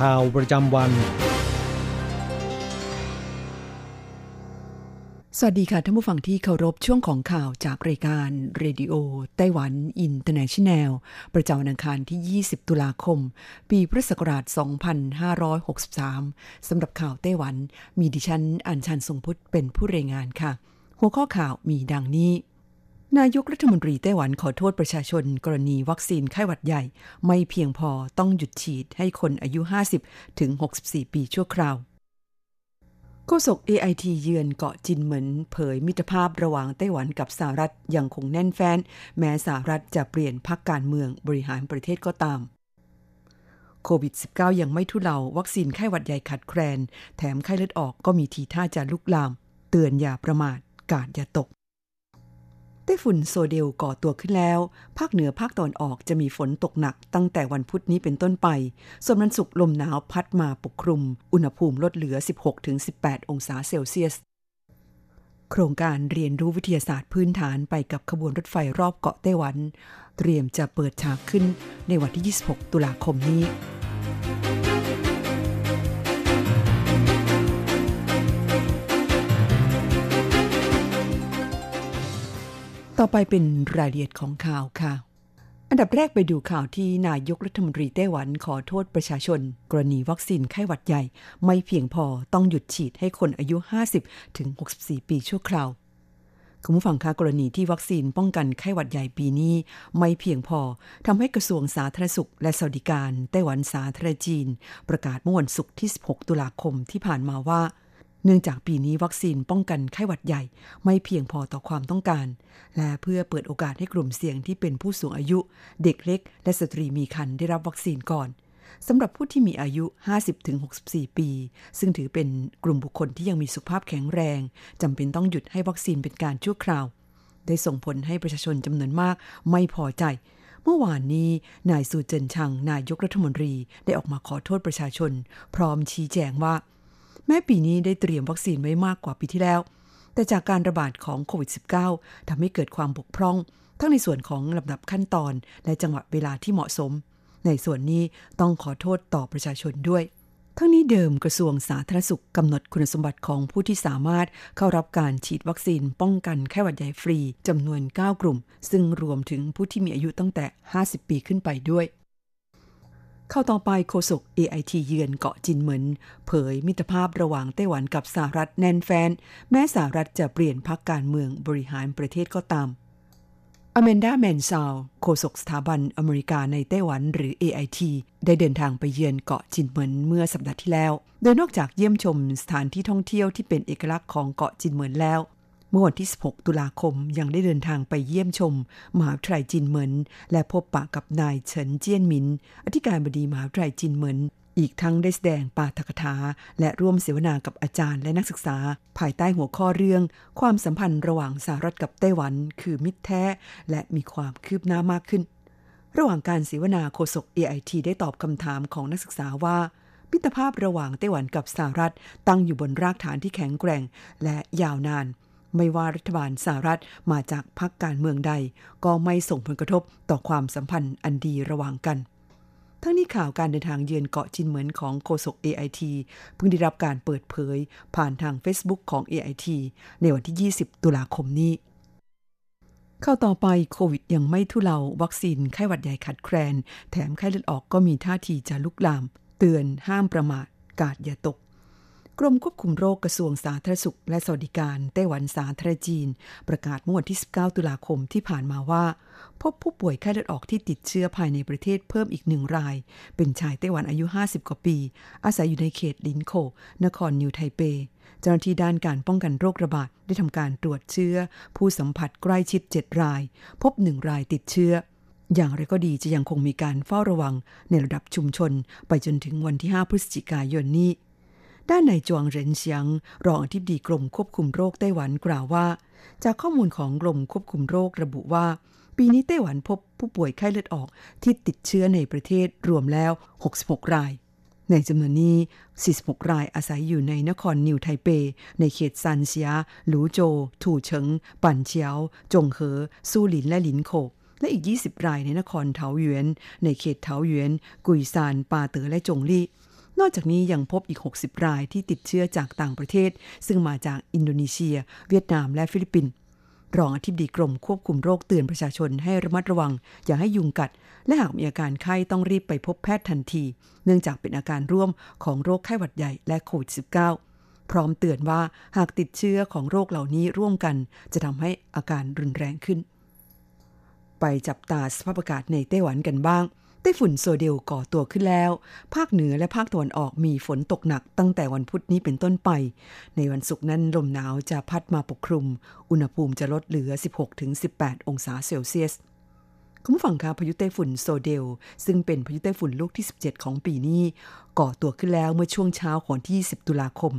ข่าวประจำวัน สวัสดีค่ะท่านผู้ฟังที่เคารพช่วงของข่าวจากรายการ Radio Taiwan International ประจำวันอังคารที่ 20 ตุลาคม ปีพุทธศักราช 2563 สำหรับข่าวไต้หวัน มีดิฉันอัญชันทรงพุทธเป็นผู้รายงานค่ะ หัวข้อข่าวมีดังนี้ นายกรัฐมนตรีไต้หวันขอโทษประชาชน กรณีวัคซีนไข้หวัดใหญ่ ไม่เพียงพอต้องหยุดฉีดให้คนอายุ 50 ถึง 64 ปีชั่วคราวโฆษก AIT เยือนเกาะจินเหมินเผยมิตรภาพระหว่างไต้หวันกับสหรัฐยังคงแน่นแฟ้น แม้สหรัฐจะเปลี่ยนพักการเมืองบริหารประเทศก็ตามโควิด -19 ยังไม่ทุเลาวัคซีนไข้หวัดใหญ่ขาดแคลน แถมไข้เลือดออกก็มีทีท่าจะลุกลาม เตือนอย่าประมาท กาดอย่าตก ต้ฝุ่นโซเดลก่อตัวขึ้นแล้ว ภาคเหนือภาคตอนออกจะมีฝนตกหนักตั้งแต่วันพุธนี้เป็นต้นไป ส่วนวันศุกร์ลมหนาวพัดมาปกคลุม อุณหภูมิลดเหลือ 16-18 องศาเซลเซียส โครงการเรียนรู้วิทยาศาสตร์พื้นฐานไปกับขบวนรถไฟรอบเกาะไต้หวัน เตรียมจะเปิดฉากขึ้นในวันที่ 26 ตุลาคมนี้ ต่อไปเป็นรายละเอียดของข่าวค่ะ อันดับแรกไปดูข่าวที่นายกรัฐมนตรีไต้หวันขอโทษประชาชน กรณีวัคซีนไข้หวัดใหญ่ ไม่เพียงพอต้องหยุดฉีดให้คนอายุ 50 ถึง 64 ปีชั่วคราวคุณผู้ฟังคะกรณีที่วัคซีนป้องกันไข้หวัดใหญ่ปีนี้ ไม่เพียงพอทำให้กระทรวงสาธารณสุข และสวัสดิการไต้หวันสาธารณจีน ประกาศเมื่อวันศุกร์ที่ 16 ตุลาคมที่ผ่านมาว่า เนื่องจากปีนี้วัคซีนป้องกันไข้หวัดใหญ่ไม่เพียงพอต่อความต้องการ และเพื่อเปิดโอกาสให้กลุ่มเสี่ยงที่เป็นผู้สูงอายุ เด็กเล็ก และสตรีมีครรภ์ได้รับวัคซีนก่อนสำหรับผู้ที่มีอายุ 50-64 ปี ซึ่งถือเป็นกลุ่มบุคคลที่ยังมีสุขภาพแข็งแรงจำเป็นต้องหยุดให้วัคซีนเป็นการชั่วคราว ได้ส่งผลให้ประชาชนจำนวนมากไม่พอใจ เมื่อวานนี้ นายสูเจินชัง นายกรัฐมนตรีได้ออกมาขอโทษประชาชน พร้อมชี้แจงว่า แม้ปีนี้ได้เตรียมวัคซีนไว้มากกว่าปีที่แล้ว แต่จากการระบาดของโควิด -19 ทำให้เกิดความบกพร่อง ทั้งในส่วนของลำดับขั้นตอน และจังหวะเวลาที่เหมาะสม ในส่วนนี้ต้องขอโทษต่อประชาชนด้วยทั้งนี้เดิมกระทรวงสาธารณสุขกำหนดคุณสมบัติของผู้ที่สามารถเข้ารับการฉีดวัคซีนป้องกันไข้หวัดใหญ่ฟรีจำนวน 9 กลุ่ม ซึ่งรวมถึงผู้ที่มีอายุตั้งแต่ 50 ปีขึ้นไปด้วย เข้าต่อไปโฆษก AIT เยือนเกาะจินเหมินเผยมิตรภาพระหว่างไต้หวันกับสหรัฐแน่นแฟน แม้สหรัฐจะเปลี่ยนพักการเมืองบริหารประเทศก็ตามอเมนดาแมนซาวโฆษกสถาบันอเมริกาในไต้หวันหรือ AIT ได้เดินทางไปเยือนเกาะจินเหมินเมื่อสัปดาห์ที่แล้ว โดยนอกจากเยี่ยมชมสถานที่ท่องเที่ยวที่เป็นเอกลักษณ์ของเกาะจินเหมินแล้ว เมื่อวันที่ 16 ตุลาคมยังได้เดินทางไปเยี่ยมชม มหาวิทยาลัยจินเหมิน และพบปะกับนายเฉินเจี้ยนหมิน อธิการบดีมหาวิทยาลัยจินเหมิน อีกทั้งได้แสดงปาฐกถา และร่วมเสวนากับอาจารย์และนักศึกษา ภายใต้หัวข้อเรื่อง ความสัมพันธ์ระหว่างสหรัฐกับไต้หวัน คือมิตรแท้ และมีความคืบหน้ามากขึ้น ระหว่างการเสวนาโฆษก AIT ได้ตอบคำถามของนักศึกษาว่ามิตรภาพระหว่างไต้หวันกับสหรัฐตั้งอยู่บนรากฐานที่แข็งแกร่งและยาวนาน ไม่ว่ารัฐบาลสหรัฐมาจากพรรคการเมืองใด ก็ไม่ส่งผลกระทบต่อความสัมพันธ์อันดีระหว่างกัน ทั้งนี้ข่าวการเดินทางเยือนเกาะจินเหมินของโฆษก AIT เพิ่งได้รับการเปิดเผย ผ่านทาง Facebook ของ AIT ในวันที่ 20 ตุลาคมนี้เข้าต่อไปโควิดยังไม่ทุเลาวัคซีนไข้หวัดใหญ่ขาดแคลน แถมไข้เลือดออกก็มีท่าทีจะลุกลาม เตือนห้ามประมาทกาศอย่าตก กรมควบคุมโรคกระทรวงสาธารณสุข และสวัสดิการไต้หวันสาธารณจีน ประกาศเมื่อวันที่ 19 ตุลาคมที่ผ่านมาว่า พบผู้ป่วยไข้เลือดออกที่ติดเชื้อภายในประเทศเพิ่มอีกหนึ่งราย เป็นชายไต้หวันอายุ 50 กว่าปี อาศัยอยู่ในเขตลินโคนครนิวไทเปเจ้าหน้าที่ด้านการป้องกันโรคระบาดได้ทำการตรวจเชื้อ ผู้สัมผัสใกล้ชิด 7 ราย พบ1รายติดเชื้ออย่างไรก็ดีจะยังคงมีการเฝ้าระวังในระดับชุมชน ไปจนถึงวันที่ 5 พฤศจิกายนนี้ ด้านนายจวงเหรินเฉียง รองอธิบดีกรมควบคุมโรคไต้หวันกล่าวว่า จากข้อมูลของกรมควบคุมโรคระบุว่า ปีนี้ไต้หวันพบผู้ป่วยไข้เลือดออกที่ติดเชื้อในประเทศรวมแล้ว 66 ราย ในจำนวนนี้ 46 รายอาศัยอยู่ในนครนิวไทเป ในเขตซันเซีย หลูโจ ถูเฉิง ปั่นเฉียว จงเหอ ซู่หลิน และหลินโข่ว และอีก 20 รายในนครเทาหยวน ในเขตเทาหยวน กุยซาน ปาเต๋อและจงลี่ นอกจากนี้ยังพบอีก 60 รายที่ติดเชื้อจากต่างประเทศ ซึ่งมาจากอินโดนีเซีย เวียดนามและฟิลิปปินส์รองอธิบดีกรมควบคุมโรคเตือนประชาชนให้ระมัดระวัง อย่าให้ยุงกัด และหากมีอาการไข้ต้องรีบไปพบแพทย์ทันที เนื่องจากเป็นอาการร่วมของโรคไข้หวัดใหญ่และโควิด -19 พร้อมเตือนว่าหากติดเชื้อของโรคเหล่านี้ร่วมกัน จะทำให้อาการรุนแรงขึ้น ไปจับตาสภาพอากาศในไต้หวันกันบ้าง ไต้ฝุ่นโซเดลก่อตัวขึ้นแล้ว ภาคเหนือและภาคตะวันออกมีฝนตกหนักตั้งแต่วันพุธนี้เป็นต้นไป ในวันศุกร์นั้นลมหนาวจะพัดมาปกคลุม อุณหภูมิจะลดเหลือ 16-18 องศาเซลเซียสคุณผู้ฟังคะพายุไต้ฝุ่นโซเดล ซึ่งเป็นพายุไต้ฝุ่นลูกที่ 17 ของปีนี้ ก่อตัวขึ้นแล้วเมื่อช่วงเช้าของที่ 10 ตุลาคม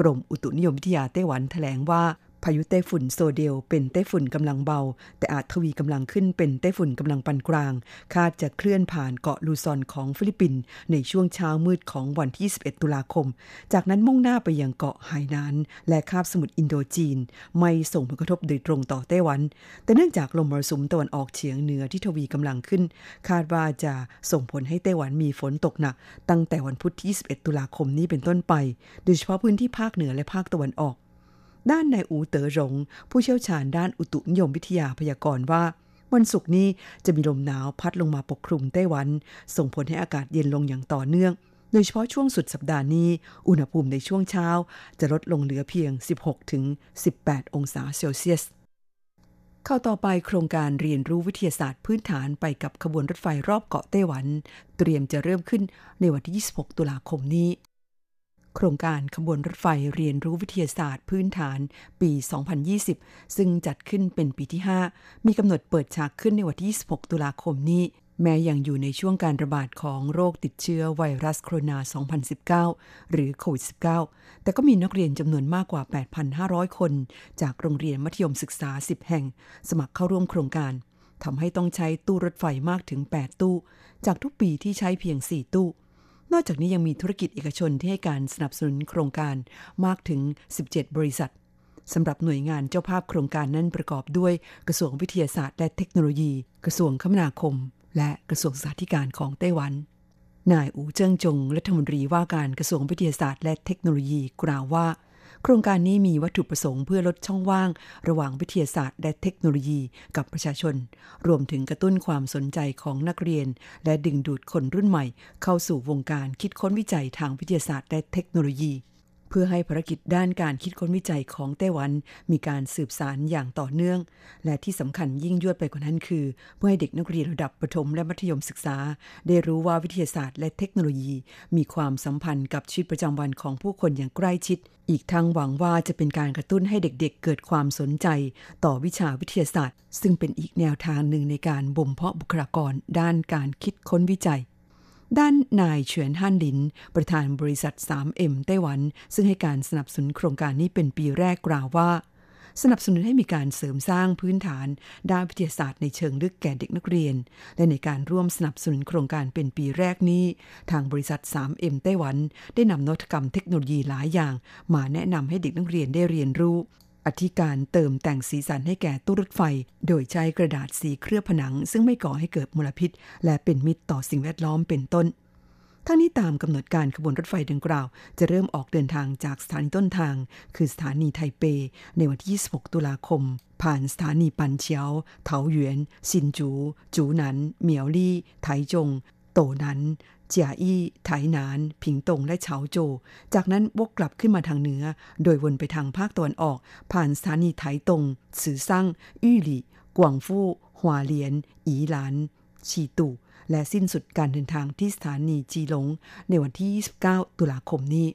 กรมอุตุนิยมวิทยาไต้หวันแถลงว่าพายุไต้ฝุ่นโซเดล เป็นไต้ฝุ่นกำลังเบา แต่อาจทวีกำลังขึ้นเป็นไต้ฝุ่นกำลังปานกลาง คาดจะเคลื่อนผ่านเกาะลูซอนของฟิลิปปินส์ในช่วงเช้ามืดของวันที่ 21 ตุลาคม จากนั้นมุ่งหน้าไปยังเกาะไหหนาน และคาบสมุทรอินโดจีน ไม่ส่งผลกระทบโดยตรงต่อไต้หวัน แต่เนื่องจากลมมรสุมตะวันออกเฉียงเหนือที่ทวีกำลังขึ้น คาดว่าจะส่งผลให้ไต้หวันมีฝนตกหนัก ตั้งแต่วันพุธที่ 21 ตุลาคมนี้เป็นต้นไป โดยเฉพาะพื้นที่ภาคเหนือและภาคตะวันออก ด้านนายอูเต๋อหลงผู้เชี่ยวชาญด้านอุตุนิยมวิทยาพยากรณ์ว่า วันศุกร์นี้จะมีลมหนาวพัดลงมาปกคลุมไต้หวัน ส่งผลให้อากาศเย็นลงอย่างต่อเนื่อง โดยเฉพาะช่วงสุดสัปดาห์นี้ อุณหภูมิในช่วงเช้า จะลดลงเหลือเพียง 16-18 องศาเซลเซียสเข้าต่อไปโครงการเรียนรู้วิทยาศาสตร์พื้นฐานไปกับขบวนรถไฟรอบเกาะไต้หวัน เตรียมจะเริ่มขึ้นในวันที่ 26 ตุลาคมนี้ โครงการขบวนรถไฟเรียนรู้วิทยาศาสตร์พื้นฐานปี 2020 ซึ่งจัดขึ้นเป็นปีที่ 5 มีกำหนดเปิดฉากขึ้นในวันที่ 26 ตุลาคมนี้ แม้ยังอยู่ในช่วงการระบาดของโรคติดเชื้อไวรัสโคโรนา 2019 หรือโควิด -19 แต่ก็มีนักเรียนจำนวนมากกว่า 8,500 คน จากโรงเรียนมัธยมศึกษา 10 แห่ง สมัครเข้าร่วมโครงการทำให้ต้องใช้ตู้รถไฟมากถึง 8 ตู้ จากทุกปีที่ใช้เพียง 4 ตู้ นอกจากนี้ยังมีธุรกิจเอกชนที่ให้การสนับสนุนโครงการมากถึง 17 บริษัทสำหรับหน่วยงานเจ้าภาพโครงการนั้นประกอบด้วยกระทรวงวิทยาศาสตร์และเทคโนโลยี กระทรวงคมนาคม และกระทรวงสาธาธิการของไต้หวัน นายอูเจิ้งจงรัฐมนตรีว่าการกระทรวงวิทยาศาสตร์และเทคโนโลยีกล่าวว่า โครงการนี้มีวัตถุประสงค์เพื่อลดช่องว่าง ระหว่างวิทยาศาสตร์และเทคโนโลยีกับประชาชน รวมถึงกระตุ้นความสนใจของนักเรียน และดึงดูดคนรุ่นใหม่ เข้าสู่วงการคิดค้นวิจัยทางวิทยาศาสตร์และเทคโนโลยี เพื่อให้ภารกิจด้านการคิดค้นวิจัยของไต้หวัน มีการสืบสารอย่างต่อเนื่อง และที่สำคัญยิ่งยวดไปกว่านั้นคือ เพื่อให้เด็กนักเรียนระดับประถมและมัธยมศึกษา ได้รู้ว่าวิทยาศาสตร์และเทคโนโลยี มีความสัมพันธ์กับชีวิตประจำวันของผู้คนอย่างใกล้ชิด อีกทั้งหวังว่าจะเป็นการกระตุ้นให้เด็กๆเกิดความสนใจ ต่อวิชาวิทยาศาสตร์ ซึ่งเป็นอีกแนวทางหนึ่งในการบ่มเพาะบุคลากรด้านการคิดค้นวิจัย ด้านนายเฉียนฮั่นลิน ประธานบริษัท 3M ไต้หวัน ซึ่งให้การสนับสนุนโครงการนี้เป็นปีแรกกล่าวว่า สนับสนุนให้มีการเสริมสร้างพื้นฐานด้านวิทยาศาสตร์ในเชิงลึกแก่เด็กนักเรียน และในการร่วมสนับสนุนโครงการเป็นปีแรกนี้ ทางบริษัท 3M ไต้หวัน ได้นำนวัตกรรมเทคโนโลยีหลายอย่าง มาแนะนำให้เด็กนักเรียนได้เรียนรู้ อธิการเติมแต่งสีสันให้แก่ตู้รถไฟ โดยใช้กระดาษสีเคลือบผนัง ซึ่งไม่ก่อให้เกิดมลพิษ และเป็นมิตรต่อสิ่งแวดล้อมเป็นต้น ทั้งนี้ตามกำหนดการขบวนรถไฟดังกล่าว จะเริ่มออกเดินทางจากสถานีต้นทาง คือสถานีไทเป ในวันที่ 26 ตุลาคม ผ่านสถานีปันเฉียว เถาหยวน ซินจู จูหนัน เหมียวลี่ ไถจง โตหนัน เจียอี้ไถหนาน ผิงตงและเฉาโจ จากนั้นวกกลับขึ้นมาทางเหนือ โดยวนไปทางภาคตะวันออก ผ่านสถานีไถตงซือซั่งอี้หลี่กวางฟู่หวาเหลียน อีหลาน ชีตู่และสิ้นสุดการเดินทางที่สถานีจีหลง ในวันที่ 29 ตุลาคมนี้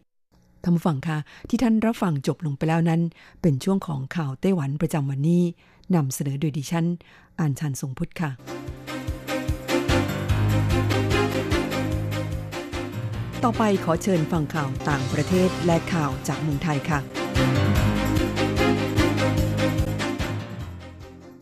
ท่านผู้ฟังคะที่ท่านรับฟังจบลงไปแล้วนั้น เป็นช่วงของข่าวไต้หวันประจำวันนี้นำเสนอโดยดิฉัน อ่านชันทรงพุทธค่ะ ต่อไปขอเชิญฟังข่าวต่างประเทศและข่าวจากเมืองไทยค่ะ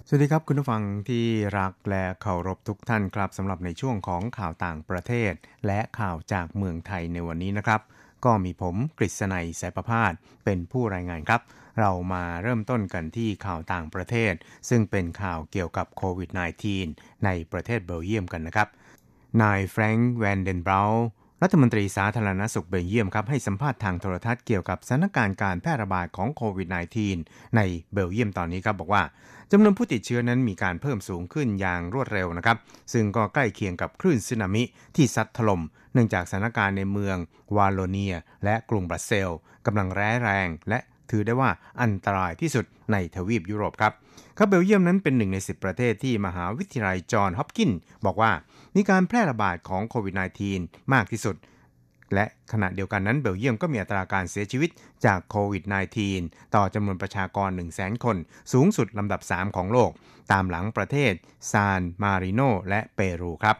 สวัสดีครับคุณผู้ฟังที่รักและเคารพทุกท่านครับสำหรับในช่วงของข่าวต่างประเทศ และข่าวจากเมืองไทยในวันนี้นะครับ ก็มีผมกฤษณัยสายประพาสเป็นผู้รายงานครับ เรามาเริ่มต้นกันที่ข่าวต่างประเทศ ซึ่งเป็นข่าวเกี่ยวกับโควิด -19 ในประเทศเบลเยียมกันนะครับนายแฟรงค์แวนเดนบราว รัฐมนตรีสาธารณสุขเบลเยียมครับให้สัมภาษณ์ทางโทรทัศน์เกี่ยวกับสถานการณ์การแพร่ระบาดของโควิด -19 ในเบลเยียมตอนนี้ครับบอกว่าจำนวนผู้ติดเชื้อนั้นมีการเพิ่มสูงขึ้นอย่างรวดเร็วนะครับ ซึ่งก็ใกล้เคียงกับคลื่นสึนามิที่ซัดถล่มเนื่องจากสถานการณ์ในเมืองวาโลเนีย และกรุงบรัสเซลกำลังร้ายแรง และ ถือได้ว่าอันตรายที่สุดในทวีปยุโรปครับครับเบลเยียมนั้นเป็นหนึ่งใน 10 ประเทศที่มหาวิทยาลัยจอห์นฮอปกินบอกว่ามีการแพร่ระบาดของโควิด -19 มากที่สุด และขณะเดียวกันนั้นเบลเยียมก็มีอัตราการเสียชีวิตจากโควิด -19 ต่อจำนวนประชากร 1 0 0 0 0 0 คน สูงสุดลำดับ 3 ของโลก ตามหลังประเทศซานมาริโนและเปรูครับ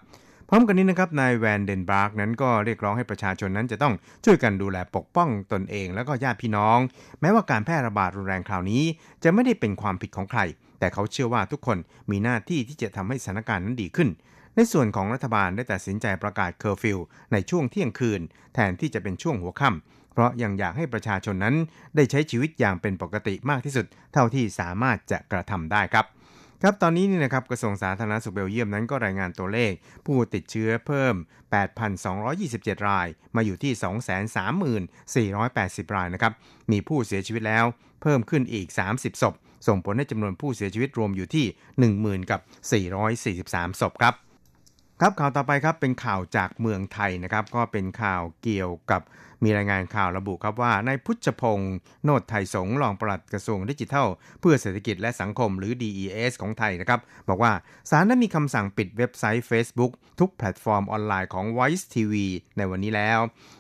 พร้อมกันนี้นะครับนายแวนเดนบาร์กนั้นก็เรียกร้องให้ประชาชนนั้นจะต้องช่วยกันดูแลปกป้องตนเอง และก็ญาติพี่น้อง แม้ว่าการแพร่ระบาดรุนแรงคราวนี้ จะไม่ได้เป็นความผิดของใคร แต่เขาเชื่อว่าทุกคนมีหน้าที่ที่จะทำให้สถานการณ์นั้นดีขึ้น ในส่วนของรัฐบาลได้ตัดสินใจประกาศเคอร์ฟิวในช่วงเที่ยงคืน แทนที่จะเป็นช่วงหัวค่ำเพราะยังอยากให้ประชาชนนั้นได้ใช้ชีวิตอย่างเป็นปกติมากที่สุด เท่าที่สามารถจะกระทำได้ครับ ครับตอนนี้นี่นะครับกระทรวงสาธารณสุขเบลเยียมนั้นก็รายงานตัวเลข ผู้ติดเชื้อเพิ่ม 8,227 ราย มาอยู่ที่ 230,480 รายนะครับ มีผู้เสียชีวิตแล้วเพิ่มขึ้นอีก 30 ศพ ส่งผลให้จำนวนผู้เสียชีวิตรวมอยู่ที่ 10,000กับ443 ศพครับ ครับข่าวต่อไปครับเป็นข่าวจากเมืองไทยนะครับ ก็เป็นข่าวเกี่ยวกับมีรายงานข่าวระบุครับว่านายพุทธพงศ์โนดไทยสงรองปลัดกระทรวงดิจิทัล เพื่อเศรษฐกิจและสังคมหรือ DES ของไทยนะครับ บอกว่าศาลนั้นมีคำสั่งปิดเว็บไซต์ Facebook ทุกแพลตฟอร์มออนไลน์ของ Voice TV ในวันนี้แล้ว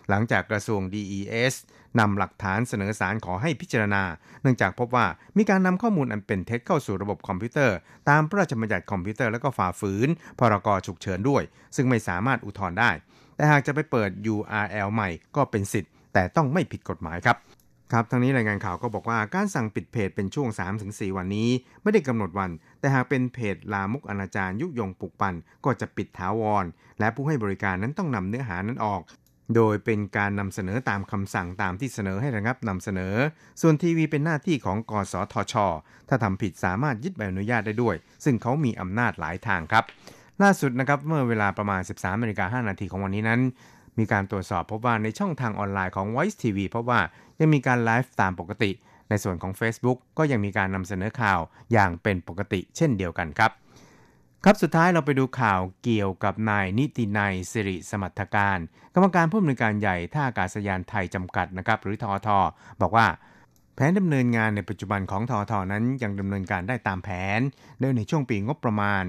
หลังจากกระทรวง DES นำหลักฐานเสนอศาลขอให้พิจารณา เนื่องจากพบว่ามีการนำข้อมูลอันเป็นเท็จเข้าสู่ระบบคอมพิวเตอร์ ตามพระราชบัญญัติคอมพิวเตอร์และก็ฝ่าฝืน พรกฉุกเฉินด้วย ซึ่งไม่สามารถอุทธรณ์ได้ แต่หากจะไปเปิด URL ใหม่ก็เป็นสิทธิ์ แต่ต้องไม่ผิดกฎหมายครับครับทั้งนี้รายงานข่าวก็บอกว่าการสั่งปิดเพจเป็นช่วง 3-4 วันนี้ ไม่ได้กำหนดวัน แต่หากเป็นเพจลามกอนาจารยุยงปลุกปั่นก็จะปิดถาวร และผู้ให้บริการนั้นต้องนำเนื้อหานั้นออก โดยเป็นการนำเสนอตามคำสั่งตามที่เสนอให้ระงับนำเสนอ ส่วนทีวีเป็นหน้าที่ของกสทช ถ้าทำผิดสามารถยึดใบอนุญาตได้ด้วย ซึ่งเขามีอำนาจหลายทางครับ ล่าสุดนะครับเมื่อเวลาประมาณ 13นาฬิกา5นาทีของวันนี้นั้น มีการตรวจสอบพบว่าในช่องทางออนไลน์ของ Voice TV พบว่ายังมีการไลฟ์ตามปกติ ในส่วนของ Facebook ก็ยังมีการนำเสนอข่าวอย่างเป็นปกติเช่นเดียวกันครับ ครับสุดท้ายเราไปดูข่าวเกี่ยวกับนายนิตินัยสิริสมัทการ กรรมการผู้อำนวยการใหญ่ท่าอากาศยานไทยจำกัดนะครับหรือทอทบอกว่า ผนดำเนินงานในปัจจุบันของทอทอนั้นยังดำเนินการได้ตามแผนโดยในช่วงปีงบประมาณ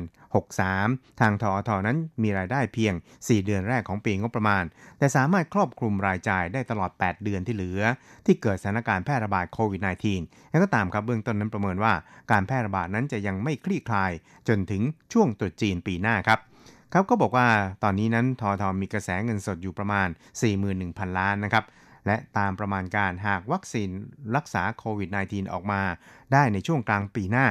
63 ทางทอทอนั้นมีรายได้เพียง 4 เดือนแรกของปีงบประมาณ แต่สามารถครอบคลุมรายจ่ายได้ตลอด 8 เดือนที่เหลือ ที่เกิดสถานการณ์แพร่ระบาดโควิด -19 แล้วก็ตามครับเบื้องต้นนั้นประเมินว่าการแพร่ระบาดนั้นจะยังไม่คลี่คลาย จนถึงช่วงตรุษจีนปีหน้าครับครับก็บอกว่าตอนนี้นั้นทอทอมีกระแสเงินสดอยู่ประมาณ 41,000 ล้านนะครับ และตามประมาณการหากวัคซีนรักษาโควิด -19 ออกมาได้ในช่วงกลางปีหน้า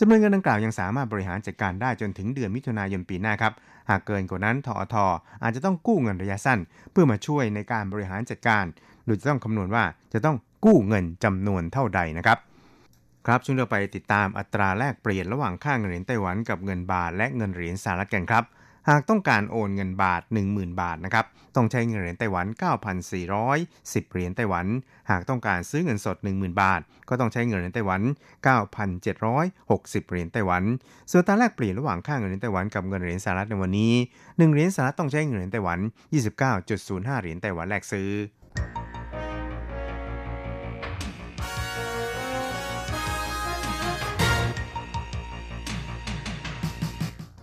จำนวนเงินดังกล่าวยังสามารถบริหารจัดการได้จนถึงเดือนมิถุนายนปีหน้าครับ หากเกินกว่านั้นทอทอาจจะต้องกู้เงินระยะสั้น เพื่อมาช่วยในการบริหารจัดการ โดยจะต้องคำนวณว่าจะต้องกู้เงินจำนวนเท่าใดนะครับครับช่วงเราไปติดตามอัตราแลกเปลี่ยนระหว่างค่าเงินเหรียญไต้หวันกับเงินบาทและเงินเหรียญสหรัฐกันครับ หากต้องการโอนเงินบาท 10,000 บาทนะครับต้องใช้เงินเหรียญไต้หวัน 9,410 เหรียญไต้หวัน หากต้องการซื้อเงินสด 10,000 บาท ก็ต้องใช้เงินเหรียญไต้หวัน 9,760 เหรียญไต้หวัน ส่วนตาแลกเปลี่ยนระหว่างค่าเงินเหรียญไต้หวันกับเงินเหรียญสหรัฐในวันนี้ 1 เหรียญสหรัฐต้องใช้เงินเหรียญไต้หวัน 29.05 เหรียญไต้หวันแลกซื้อ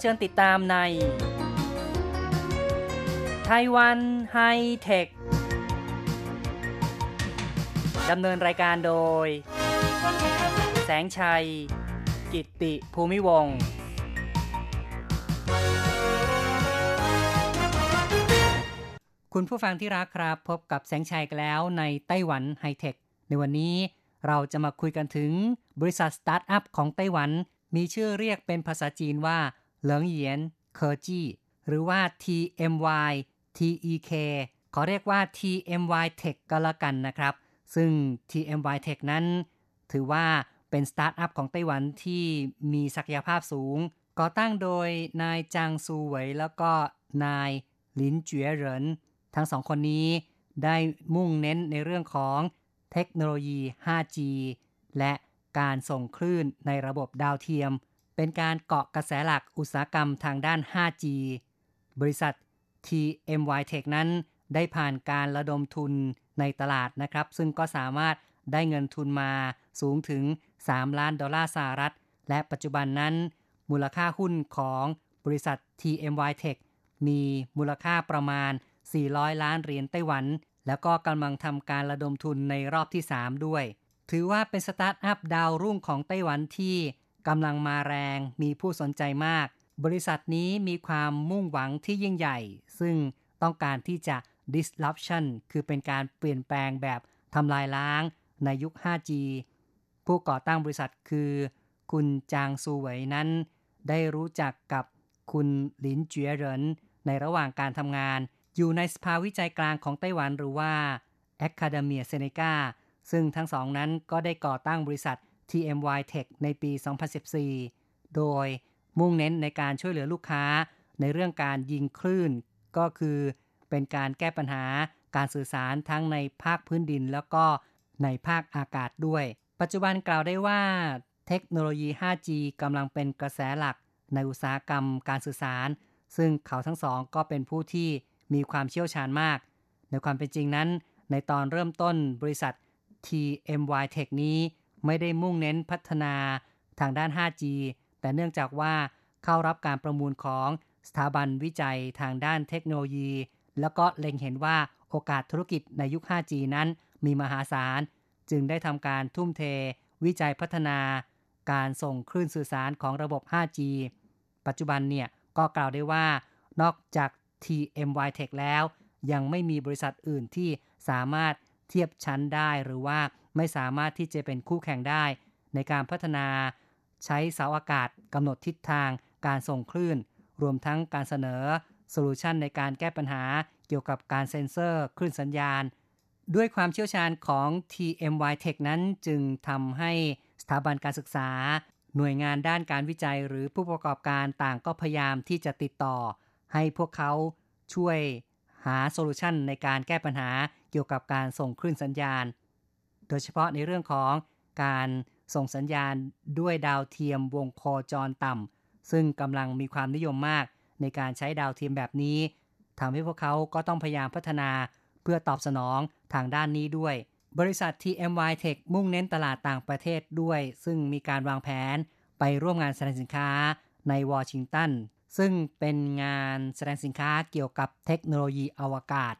เชิญติดตามในไต้หวันไฮเทค ดำเนินรายการโดย แสงชัย กิตติภูมิวงศ์คุณผู้ฟังที่รักครับพบกับแสงชัยกันแล้วในไต้หวันไฮเทค ในวันนี้เราจะมาคุยกันถึงบริษัทสตาร์ทอัพของไต้หวัน มีชื่อเรียกเป็นภาษาจีนว่า เหลิงเหยียน เคอร์จีหรือว่า TMYTEK ขอเรียกว่า TMY Tech ก็แล้วกันนะครับ ซึ่ง TMY Tech นั้น ถือว่าเป็นสตาร์ทอัพของไต้หวันที่มีศักยภาพสูง ก่อตั้งโดยนายจางซูเหวยแล้วก็นายหลินเจ๋อเหริน ทั้งสองคนนี้ได้มุ่งเน้นในเรื่องของเทคโนโลยี 5G และการส่งคลื่นในระบบดาวเทียม เป็นการเกาะกระแสหลักอุตสาหกรรมทางด้าน 5G บริษัท TMY Tech นั้นได้ผ่านการระดมทุนในตลาดนะครับ ซึ่งก็สามารถได้เงินทุนมาสูงถึง 3 ล้านดอลลาร์สหรัฐ และปัจจุบันนั้น มูลค่าหุ้นของบริษัท TMY Tech มีมูลค่าประมาณ 400 ล้านเหรียญไต้หวัน แล้วก็กำลังทำการระดมทุนในรอบที่ 3 ด้วย ถือว่าเป็นสตาร์ทอัพดาวรุ่งของไต้หวันที่ กำลังมาแรงมีผู้สนใจมาก บริษัทนี้มีความมุ่งหวังที่ยิ่งใหญ่ ซึ่งต้องการที่จะ disruption คือเป็นการเปลี่ยนแปลงแบบทำลายล้างในยุค 5G ผู้ก่อตั้งบริษัทคือ คุณจางซูเหวยนั้น ได้รู้จักกับคุณหลินเจียเหรินในระหว่างการทำงาน อยู่ในสภาวิจัยกลางของไต้หวันหรือว่า Academia Seneca ซึ่งทั้งสองนั้นก็ได้ก่อตั้งบริษัท TMY Tech ในปี 2014 โดยมุ่งเน้นในการช่วยเหลือลูกค้าในเรื่องการยิงคลื่น ก็คือเป็นการแก้ปัญหาการสื่อสารทั้งในภาคพื้นดิน แล้วก็ในภาคอากาศด้วย ปัจจุบันกล่าวได้ว่า เทคโนโลยี 5G กำลังเป็นกระแสหลักในอุตสาหกรรมการสื่อสาร ซึ่งเขาทั้งสองก็เป็นผู้ที่มีความเชี่ยวชาญมาก ในความเป็นจริงนั้น ในตอนเริ่มต้นบริษัท TMY Tech นี้ ไม่ได้มุ่งเน้นพัฒนาทางด้าน 5G แต่เนื่องจากว่าเข้ารับการประมูลของสถาบันวิจัยทางด้านเทคโนโลยี แล้วก็เล็งเห็นว่าโอกาสธุรกิจในยุค 5G นั้นมีมหาศาล จึงได้ทำการทุ่มเท วิจัยพัฒนา การส่งคลื่นสื่อสารของระบบ 5G ปัจจุบันเนี่ยก็กล่าวได้ว่า นอกจาก TMY Tech แล้ว ยังไม่มีบริษัทอื่นที่สามารถเทียบชั้นได้หรือว่า ไม่สามารถที่จะเป็นคู่แข่งได้ ในการพัฒนาใช้เสาอากาศกำหนดทิศทางการส่งคลื่น รวมทั้งการเสนอโซลูชันในการแก้ปัญหาเกี่ยวกับการเซ็นเซอร์คลื่นสัญญาณ ด้วยความเชี่ยวชาญของ TMY Tech นั้นจึงทำให้สถาบันการศึกษา หน่วยงานด้านการวิจัยหรือผู้ประกอบการต่างก็พยายามที่จะติดต่อ ให้พวกเขาช่วยหาโซลูชันในการแก้ปัญหาเกี่ยวกับการส่งคลื่นสัญญาณ โดยเฉพาะในเรื่องของการส่งสัญญาณด้วยดาวเทียมวงโคจรต่ำซึ่งกำลังมีความนิยมมากในการใช้ดาวเทียมแบบนี้ทำให้พวกเขาก็ต้องพยายามพัฒนาเพื่อตอบสนองทางด้านนี้ด้วย บริษัท TMY Tech มุ่งเน้นตลาดต่างประเทศด้วย ซึ่งมีการวางแผนไปร่วมงานแสดงสินค้าในวอชิงตันซึ่งเป็นงานแสดงสินค้าเกี่ยวกับเทคโนโลยีอวกาศ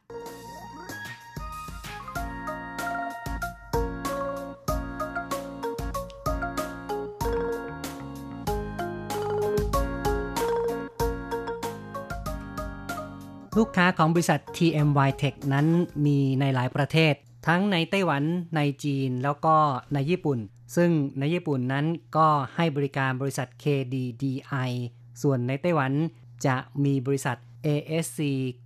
ลูกค้าของบริษัท TMY Tech นั้นมีในหลายประเทศ ทั้งในไต้หวันในจีนแล้วก็ในญี่ปุ่น ซึ่งในญี่ปุ่นนั้นก็ให้บริการบริษัท KDDI ส่วนในไต้หวันจะมีบริษัท ASC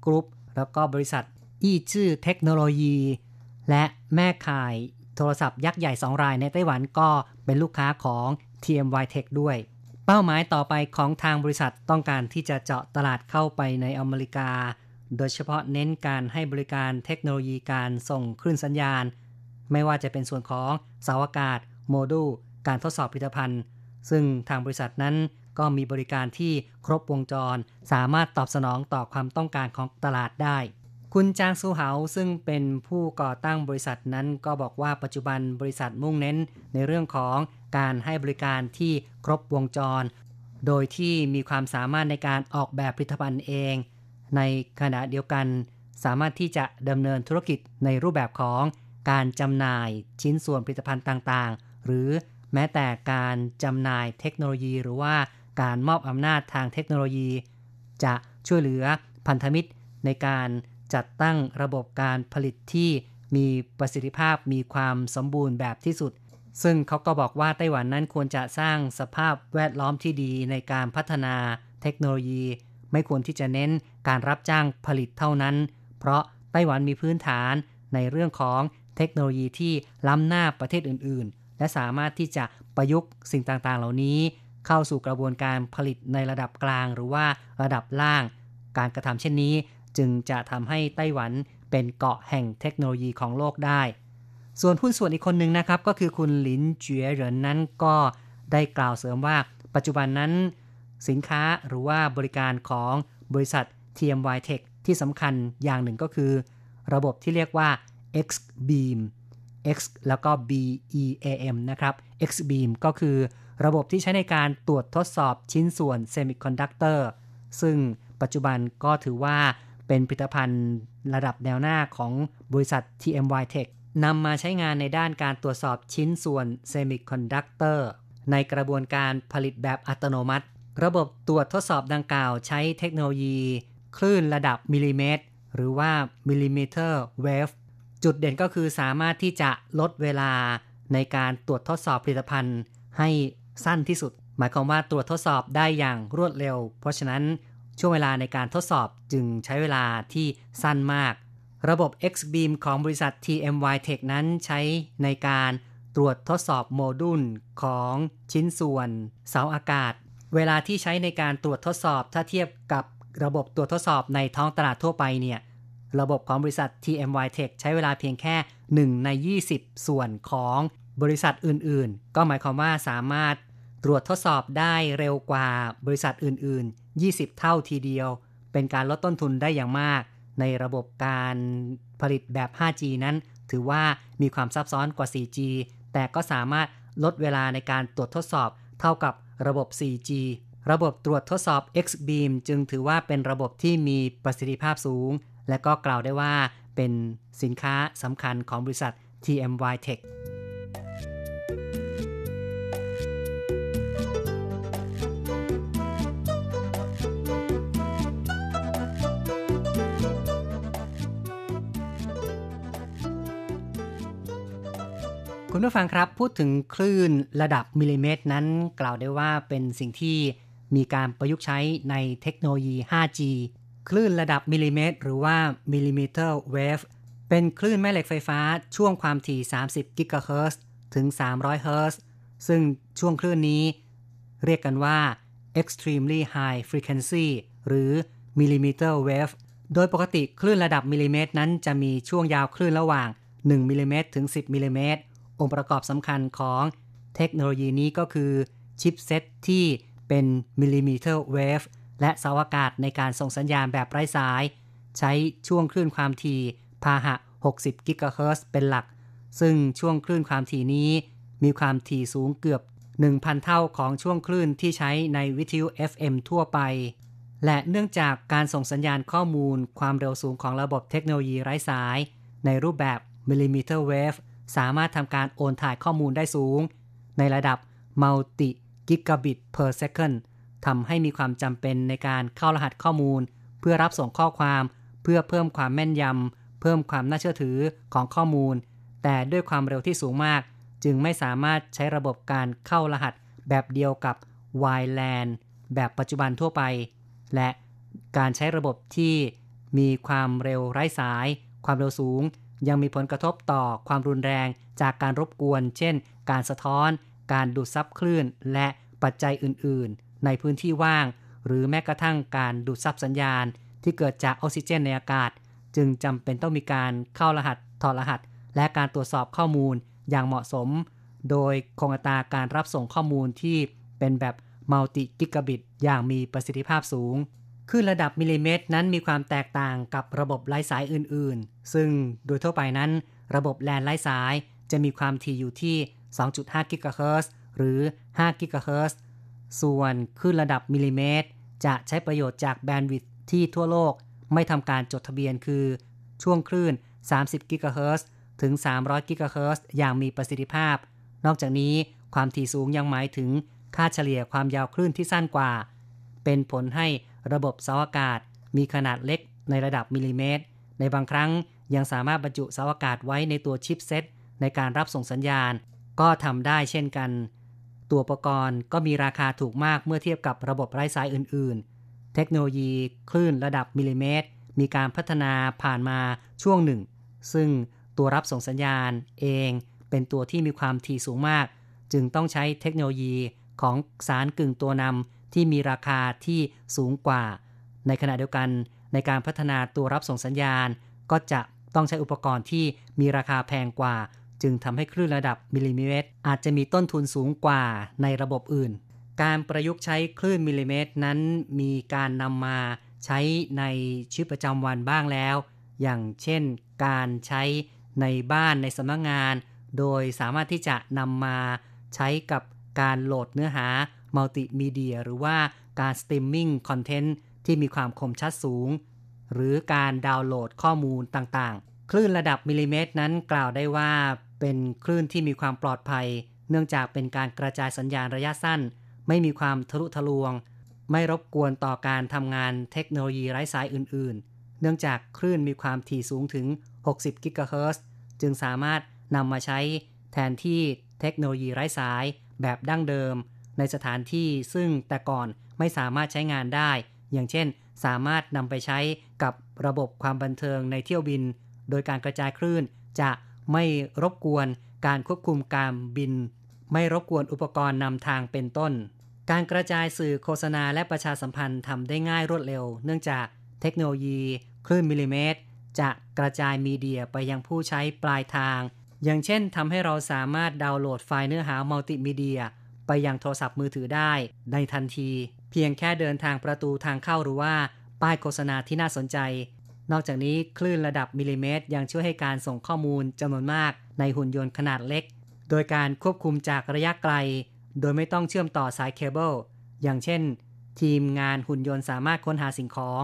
Group แล้วก็บริษัทอีชื่อเทคโนโลยี และแม่ข่ายโทรศัพท์ยักษ์ใหญ่ 2 รายในไต้หวันก็เป็นลูกค้าของ TMY Tech ด้วย เป้าหมายต่อไปของทางบริษัทต้องการที่จะเจาะตลาดเข้าไปในอเมริกา โดยเฉพาะเน้นการให้บริการเทคโนโลยีการส่งคลื่นสัญญาณ ไม่ว่าจะเป็นส่วนของเสาอากาศ โมดูล การทดสอบผลิตภัณฑ์ ซึ่งทางบริษัทนั้นก็มีบริการที่ครบวงจร สามารถตอบสนองต่อความต้องการของตลาดได้ คุณจางซูเหาซึ่งเป็นผู้ก่อตั้งบริษัทนั้นก็บอกว่าปัจจุบันบริษัทมุ่งเน้นในเรื่องของการให้บริการที่ครบวงจร โดยที่มีความสามารถในการออกแบบผลิตภัณฑ์เอง ในขณะเดียวกัน สามารถที่จะดำเนินธุรกิจในรูปแบบของการจำหน่ายชิ้นส่วนผลิตภัณฑ์ต่างๆ หรือแม้แต่การจำหน่ายเทคโนโลยี หรือว่าการมอบอำนาจทางเทคโนโลยี จะช่วยเหลือพันธมิตรในการจัดตั้งระบบการผลิตที่มีประสิทธิภาพมีความสมบูรณ์แบบที่สุด ซึ่งเขาก็บอกว่าไต้หวันนั้นควรจะสร้างสภาพแวดล้อมที่ดีในการพัฒนาเทคโนโลยี ไม่ควรที่จะเน้นการรับจ้างผลิตเท่านั้น เพราะไต้หวันมีพื้นฐานในเรื่องของเทคโนโลยีที่ล้ำหน้าประเทศอื่น ๆ และสามารถที่จะประยุกต์สิ่งต่าง ๆ เหล่านี้ เข้าสู่กระบวนการผลิตในระดับกลางหรือว่าระดับล่าง การกระทำเช่นนี้ จึงจะทำให้ไต้หวันเป็นเกาะแห่งเทคโนโลยีของโลกได้ ส่วนหุ้นส่วนอีกคนหนึ่งนะครับ ก็คือคุณหลินเจียเหรินนั้นก็ได้กล่าวเสริมว่า ปัจจุบันนั้น สินค้าหรือว่าบริการของบริษัท TMY Tech ที่สำคัญอย่างหนึ่งก็คือ ระบบที่เรียกว่า X Beam X แล้วก็ B E A M นะครับ X Beam ก็คือระบบที่ใช้ในการตรวจทดสอบชิ้นส่วนเซมิคอนดักเตอร์ซึ่งปัจจุบันก็ถือว่าเป็นผลิตภัณฑ์ระดับแนวหน้าของบริษัท TMY Tech นำมาใช้งานในด้านการตรวจสอบชิ้นส่วนเซมิคอนดักเตอร์ในกระบวนการผลิตแบบอัตโนมัติ ระบบตรวจทดสอบดังกล่าวใช้เทคโนโลยีคลื่นระดับมิลลิเมตร หรือว่า millimeter wave จุดเด่นก็คือสามารถที่จะลดเวลาในการตรวจทดสอบผลิตภัณฑ์ให้สั้นที่สุด หมายความว่าตรวจทดสอบได้อย่างรวดเร็ว เพราะฉะนั้นช่วงเวลาในการทดสอบจึงใช้เวลาที่สั้นมาก ระบบ X-beam ของบริษัท TMY Tech นั้นใช้ในการตรวจทดสอบโมดูลของชิ้นส่วน เสาอากาศ เวลาที่ใช้ในการตรวจทดสอบถ้าเทียบกับระบบตรวจทดสอบในท้องตลาดทั่วไปเนี่ย ระบบของบริษัท TMY Tech ใช้เวลาเพียงแค่ 1 ใน 20 ส่วนของบริษัทอื่นๆ ก็หมายความว่าสามารถตรวจทดสอบได้เร็วกว่าบริษัทอื่น ๆ 20 เท่าทีเดียว เป็นการลดต้นทุนได้อย่างมาก ในระบบการผลิตแบบ 5G นั้น ถือว่ามีความซับซ้อนกว่า 4G แต่ก็สามารถลดเวลาในการตรวจทดสอบเท่ากับ ระบบ 4G ระบบตรวจทดสอบ X-beam จึงถือว่าเป็นระบบที่มีประสิทธิภาพสูง และก็กล่าวได้ว่าเป็นสินค้าสำคัญของบริษัท TMY Tech คุณผู้ฟังครับพูดถึงคลื่นระดับมิลลิเมตร นั้นกล่าวได้ว่าเป็นสิ่งที่มีการประยุกต์ใช้ในเทคโนโลยี 5G คลื่นระดับมิลลิเมตร หรือว่า millimeter wave เป็นคลื่นแม่เหล็กไฟฟ้าช่วงความถี่ 30 กิกะเฮิรตซ์ถึง 300 เฮิรตซ์ซึ่งช่วงคลื่นนี้ เรียกกันว่า extremely high frequency หรือ millimeter wave โดยปกติคลื่นระดับมิลลิเมตรนั้นจะมีช่วงยาวคลื่นระหว่าง 1 มิลลิเมตรถึง 10 มิลลิเมตร องค์ประกอบสำคัญของเทคโนโลยีนี้ก็คือชิปเซตที่เป็นมิลลิเมตรเวฟและเสาอากาศในการส่งสัญญาณแบบไร้สาย ใช้ช่วงคลื่นความถี่พาหะ 60 กิกะเฮิรตซ์เป็นหลัก ซึ่งช่วงคลื่นความถี่นี้ มีความถี่สูงเกือบ 1,000 เท่าของช่วงคลื่นที่ใช้ในวิทยุ FM ทั่วไป และเนื่องจากการส่งสัญญาณข้อมูล ความเร็วสูงของระบบเทคโนโลยีไร้สาย ในรูปแบบมิลลิเมตรเวฟ สามารถทำการโอนถ่ายข้อมูลได้สูง ในระดับ multi gigabit per second ทำให้มีความจำเป็นในการเข้ารหัสข้อมูล เพื่อรับส่งข้อความเพื่อเพิ่มความแม่นยำเพิ่มความน่าเชื่อถือของข้อมูล แต่ด้วยความเร็วที่สูงมาก จึงไม่สามารถใช้ระบบการเข้ารหัสแบบเดียวกับ WLAN แบบปัจจุบันทั่วไป และการใช้ระบบที่มีความเร็วไร้สาย ความเร็วสูง ยังมีผลกระทบต่อความรุนแรงจากการรบกวน เช่น การสะท้อน การดูดซับคลื่น และปัจจัยอื่น ๆ ในพื้นที่ว่าง หรือแม้กระทั่งการดูดซับสัญญาณ ที่เกิดจากออกซิเจนในอากาศ จึงจำเป็นต้องมีการเข้ารหัส ถอดรหัส และการตรวจสอบข้อมูลอย่างเหมาะสม โดยคงอัตราการรับส่งข้อมูลที่เป็นแบบ multi-gigabit อย่างมีประสิทธิภาพสูง คลื่นระดับมิลลิเมตรนั้นมีความแตกต่างกับระบบไร้สายอื่นๆ ซึ่งโดยทั่วไปนั้น ระบบแลนไร้สายจะมีความถี่อยู่ที่ 2.5 กิกะเฮิรตซ์หรือ 5 กิกะเฮิรตซ์ส่วนคลื่นระดับมิลลิเมตร จะใช้ประโยชน์จากแบนด์วิดท์ที่ทั่วโลกไม่ทำการจดทะเบียนคือ ช่วงคลื่น 30 กิกะเฮิรตซ์ถึง 300 กิกะเฮิรตซ์อย่างมีประสิทธิภาพ นอกจากนี้ความถี่สูงยังหมายถึงค่าเฉลี่ยความยาวคลื่นที่สั้นกว่า เป็นผลให้ ระบบเสาอากาศ มีขนาดเล็กในระดับมิลลิเมตร ในบางครั้งยังสามารถบรรจุเสาอากาศไว้ในตัวชิปเซตในการรับส่งสัญญาณ ก็ทำได้เช่นกัน ตัวอุปกรณ์ก็มีราคาถูกมากเมื่อเทียบกับระบบไร้สายอื่น ๆ เทคโนโลยีคลื่นระดับมิลลิเมตร มีการพัฒนาผ่านมาช่วงหนึ่ง ซึ่งตัวรับส่งสัญญาณเองเป็นตัวที่มีความถี่สูงมาก จึงต้องใช้เทคโนโลยีของสารกึ่งตัวนำ ที่มีราคาที่สูงกว่า ในขณะเดียวกันในการพัฒนาตัวรับส่งสัญญาณ ก็จะต้องใช้อุปกรณ์ที่มีราคาแพงกว่า จึงทำให้คลื่นระดับมิลลิเมตร อาจจะมีต้นทุนสูงกว่าในระบบอื่น การประยุกต์ใช้คลื่นมิลลิเมตร นั้นมีการนำมาใช้ในชีวิตประจำวันบ้างแล้ว อย่างเช่น การใช้ในบ้านในสำนักงาน โดยสามารถที่จะนำมาใช้กับการโหลดเนื้อหา มัลติมีเดียหรือว่าการ streaming content ที่มีความคมชัดสูง หรือการดาวน์โหลดข้อมูลต่างๆ คลื่นระดับมิลลิเมตรนั้นกล่าวได้ว่า เป็นคลื่นที่มีความปลอดภัย เนื่องจากเป็นการกระจายสัญญาณระยะสั้น ไม่มีความทะลุทะลวง ไม่รบกวนต่อการทำงานเทคโนโลยีไร้สายอื่น ๆ เนื่องจากคลื่นมีความถี่สูงถึง 60 กิกะเฮิรตซ์จึงสามารถนำมาใช้แทนที่เทคโนโลยีไร้สายแบบดั้งเดิม ในสถานที่ซึ่งแต่ก่อนไม่สามารถใช้งานได้ อย่างเช่น สามารถนำไปใช้กับระบบความบันเทิงในเที่ยวบิน โดยการกระจายคลื่น จะไม่รบกวนการควบคุมการบิน ไม่รบกวนอุปกรณ์นำทางเป็นต้น การกระจายสื่อโฆษณาและประชาสัมพันธ์ทำได้ง่ายรวดเร็ว เนื่องจากเทคโนโลยีคลื่นมิลลิเมตร จะกระจายมีเดียไปยังผู้ใช้ปลายทาง อย่างเช่นทำให้เราสามารถดาวน์โหลดไฟล์เนื้อหามัลติมีเดีย ไปยังโทรศัพท์มือถือได้ในทันที เพียงแค่เดินทางประตูทางเข้าหรือว่าป้ายโฆษณาที่น่าสนใจ นอกจากนี้คลื่นระดับมิลลิเมตร ยังช่วยให้การส่งข้อมูลจำนวนมากในหุ่นยนต์ขนาดเล็ก โดยการควบคุมจากระยะไกล โดยไม่ต้องเชื่อมต่อสายเคเบิลอย่างเช่น ทีมงานหุ่นยนต์สามารถค้นหาสิ่งของ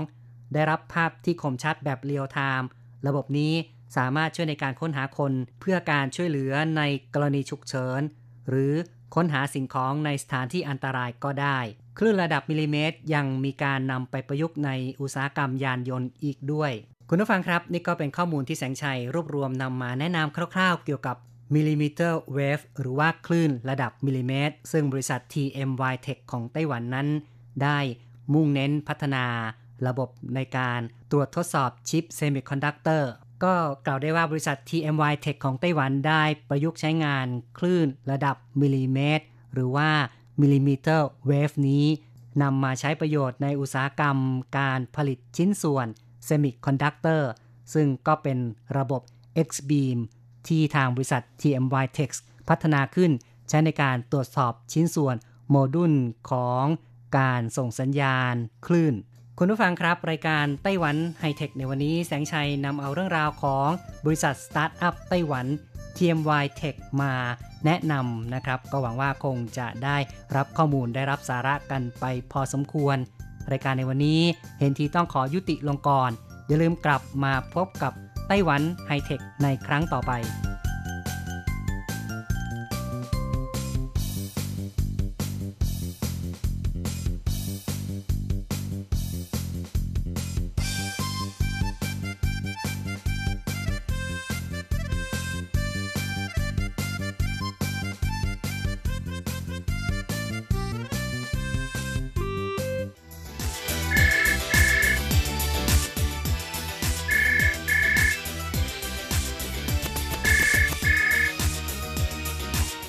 ได้รับภาพที่คมชัดแบบเรียลไทม์ระบบนี้สามารถช่วยในการค้นหาคนเพื่อการช่วยเหลือในกรณีฉุกเฉิน หรือ ค้นหาสิ่งของในสถานที่อันตรายก็ได้ คลื่นระดับมิลลิเมตร ยังมีการนำไปประยุกต์ในอุตสาหกรรมยานยนต์อีกด้วย คุณผู้ฟังครับ นี่ก็เป็นข้อมูลที่แสงชัยรวบรวมนำมาแนะนำคร่าวๆ เกี่ยวกับ millimeter wave หรือว่าคลื่นระดับมิลลิเมตร ซึ่งบริษัท TMY Tech ของไต้หวันนั้น ได้มุ่งเน้นพัฒนาระบบในการตรวจทดสอบชิปเซมิคอนดักเตอร์ ก็กล่าวได้ว่าบริษัท TMY Tech ของไต้หวันได้ประยุกต์ใช้งานคลื่นระดับมิลลิเมตร หรือว่า millimeter wave นี้นำมาใช้ประโยชน์ในอุตสาหกรรมการผลิตชิ้นส่วนเซมิคอนดักเตอร์ซึ่งก็เป็นระบบ X-beam ที่ทางบริษัท TMY Tech พัฒนาขึ้นใช้ในการตรวจสอบชิ้นส่วนโมดูลของการส่งสัญญาณคลื่น คุณผู้ฟังครับ รายการไต้หวันไฮเทคในวันนี้แสงชัยนำเอาเรื่องราวของบริษัทสตาร์ทอัพไต้หวัน TMY Tech มาแนะนำนะครับ ก็หวังว่าคงจะได้รับข้อมูลได้รับสาระกันไปพอสมควร รายการในวันนี้เห็นทีต้องขอยุติลงก่อน อย่าลืมกลับมาพบกับไต้หวันไฮเทคในครั้งต่อไป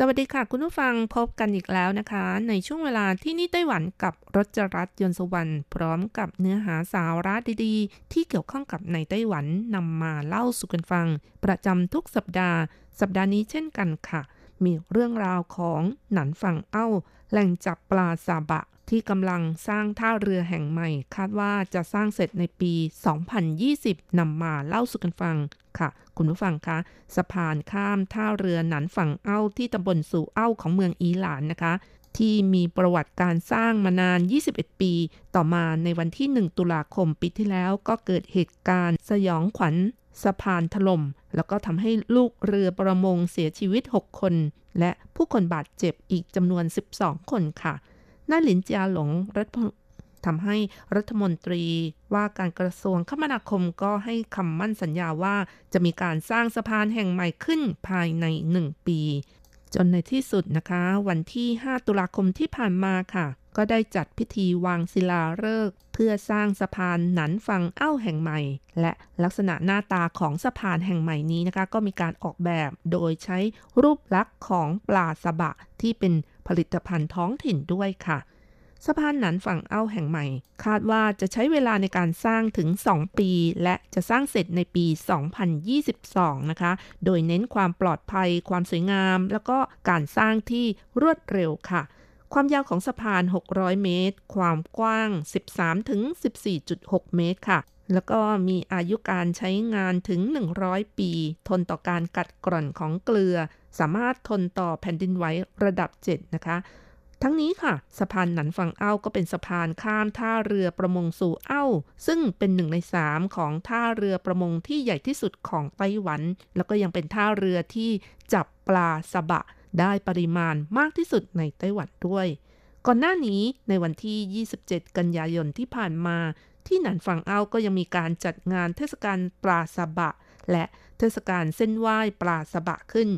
สวัสดีค่ะ คุณผู้ฟังพบกันอีกแล้วนะคะ ในช่วงเวลาที่นี่ไต้หวันกับรจรัสยนสวรรค์พร้อมกับเนื้อหาสาระดีๆ ที่เกี่ยวข้องกับในไต้หวันนำมาเล่าสู่กันฟัง ประจำทุกสัปดาห์ สัปดาห์นี้เช่นกันค่ะ มีเรื่องราวของหนันฝั่งเอ้า แหล่งจับปลาซาบะ ที่กำลังสร้างท่าเรือแห่งใหม่ คาดว่าจะสร้างเสร็จในปี 2020นำมาเล่าสู่กันฟังค่ะ คุณผู้ฟังคะสะพานข้ามท่าเรือหนันฝั่งเอ้าที่ตำบลสู่เอ้าของเมืองอีหลานนะคะที่มีประวัติการสร้างมานาน 21 ปี ต่อมาในวันที่ 1 ตุลาคมปีที่แล้วก็เกิดเหตุการณ์สยองขวัญสะพานถล่ม แล้วก็ทำให้ลูกเรือประมงเสียชีวิต 6 คน และผู้คนบาดเจ็บอีกจำนวน 12 คนค่ะนายหลินเจียหลงรัฐทำให้รัฐมนตรีว่าการกระทรวงคมนาคมก็ให้คำมั่นสัญญาว่าจะมีการสร้างสะพานแห่งใหม่ขึ้นภายใน 1 ปี จนในที่สุดนะคะ วันที่ 5 ตุลาคมที่ผ่านมาค่ะ ก็ได้จัดพิธีวางศิลาฤกษ์เพื่อสร้างสะพานหนันฟังเอ้าแห่งใหม่ และลักษณะหน้าตาของสะพานแห่งใหม่นี้นะคะ ก็มีการออกแบบโดยใช้รูปลักษณ์ของปลาสบะที่เป็นผลิตภัณฑ์ท้องถิ่นด้วยค่ะ สะพานหนันฝั่งเอ้าแห่งใหม่ คาดว่าจะใช้เวลาในการสร้างถึง 2 ปี และจะสร้างเสร็จในปี 2022 นะคะ โดยเน้นความปลอดภัย ความสวยงาม แล้วก็การสร้างที่รวดเร็วค่ะ ความยาวของสะพาน 600 เมตร ความกว้าง 13ถึง14.6 เมตรค่ะแล้วก็มีอายุการใช้งานถึง 100 ปี ทนต่อการกัดกร่อนของเกลือ สามารถทนต่อแผ่นดินไหวระดับ 7 นะคะ ทั้งนี้ค่ะ สะพานหนันฝั่งเอ้าก็เป็นสะพานข้ามท่าเรือประมงสู่เอ้าซึ่งเป็นหนึ่งในสามของท่าเรือประมงที่ใหญ่ที่สุดของไต้หวัน แล้วก็ยังเป็นท่าเรือที่จับปลาสบะ ได้ปริมาณมากที่สุดในไต้หวันด้วย ก่อนหน้านี้ในวันที่ 27 กันยายนที่ผ่านมา ที่หนันฝั่งเอ้าก็ยังมีการจัดงานเทศกาลปลาสบะ และเทศกาลเส้นไหว้ปลาสบะขึ้น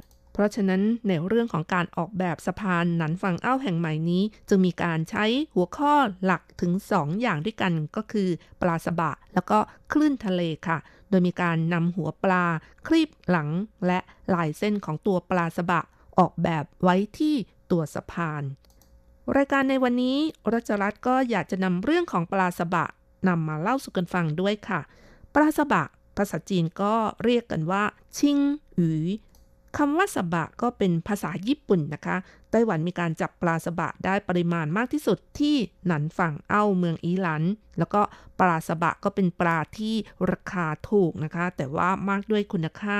ราะฉะนั้นในเรื่องของการออกแบบสะพานหนันฝั่งอ้าวแห่งใหม่นี้ จึงมีการใช้หัวข้อหลักถึง 2 อย่างด้วยกันก็คือ ปลาสบะ แล้วก็คลื่นทะเลค่ะ โดยมีการนำหัวปลา คลีบหลัง และลายเส้นของตัวปลาสบะ ออกแบบไว้ที่ตัวสะพาน รายการในวันนี้รัชรัตน์ก็อยากจะนำเรื่องของปลาสบะนำมาเล่าสู่กันฟังด้วยค่ะ ปลาสบะ ภาษาจีนก็เรียกกันว่า ชิงหยู คำว่าสบะก็เป็นภาษาญี่ปุ่นนะคะ ไต้หวันมีการจับปลาสบะได้ปริมาณมากที่สุดที่หนันฝั่งเอ้าเมืองอีหลัน แล้วก็ปลาสบะก็เป็นปลาที่ราคาถูกนะคะ แต่ว่ามากด้วยคุณค่า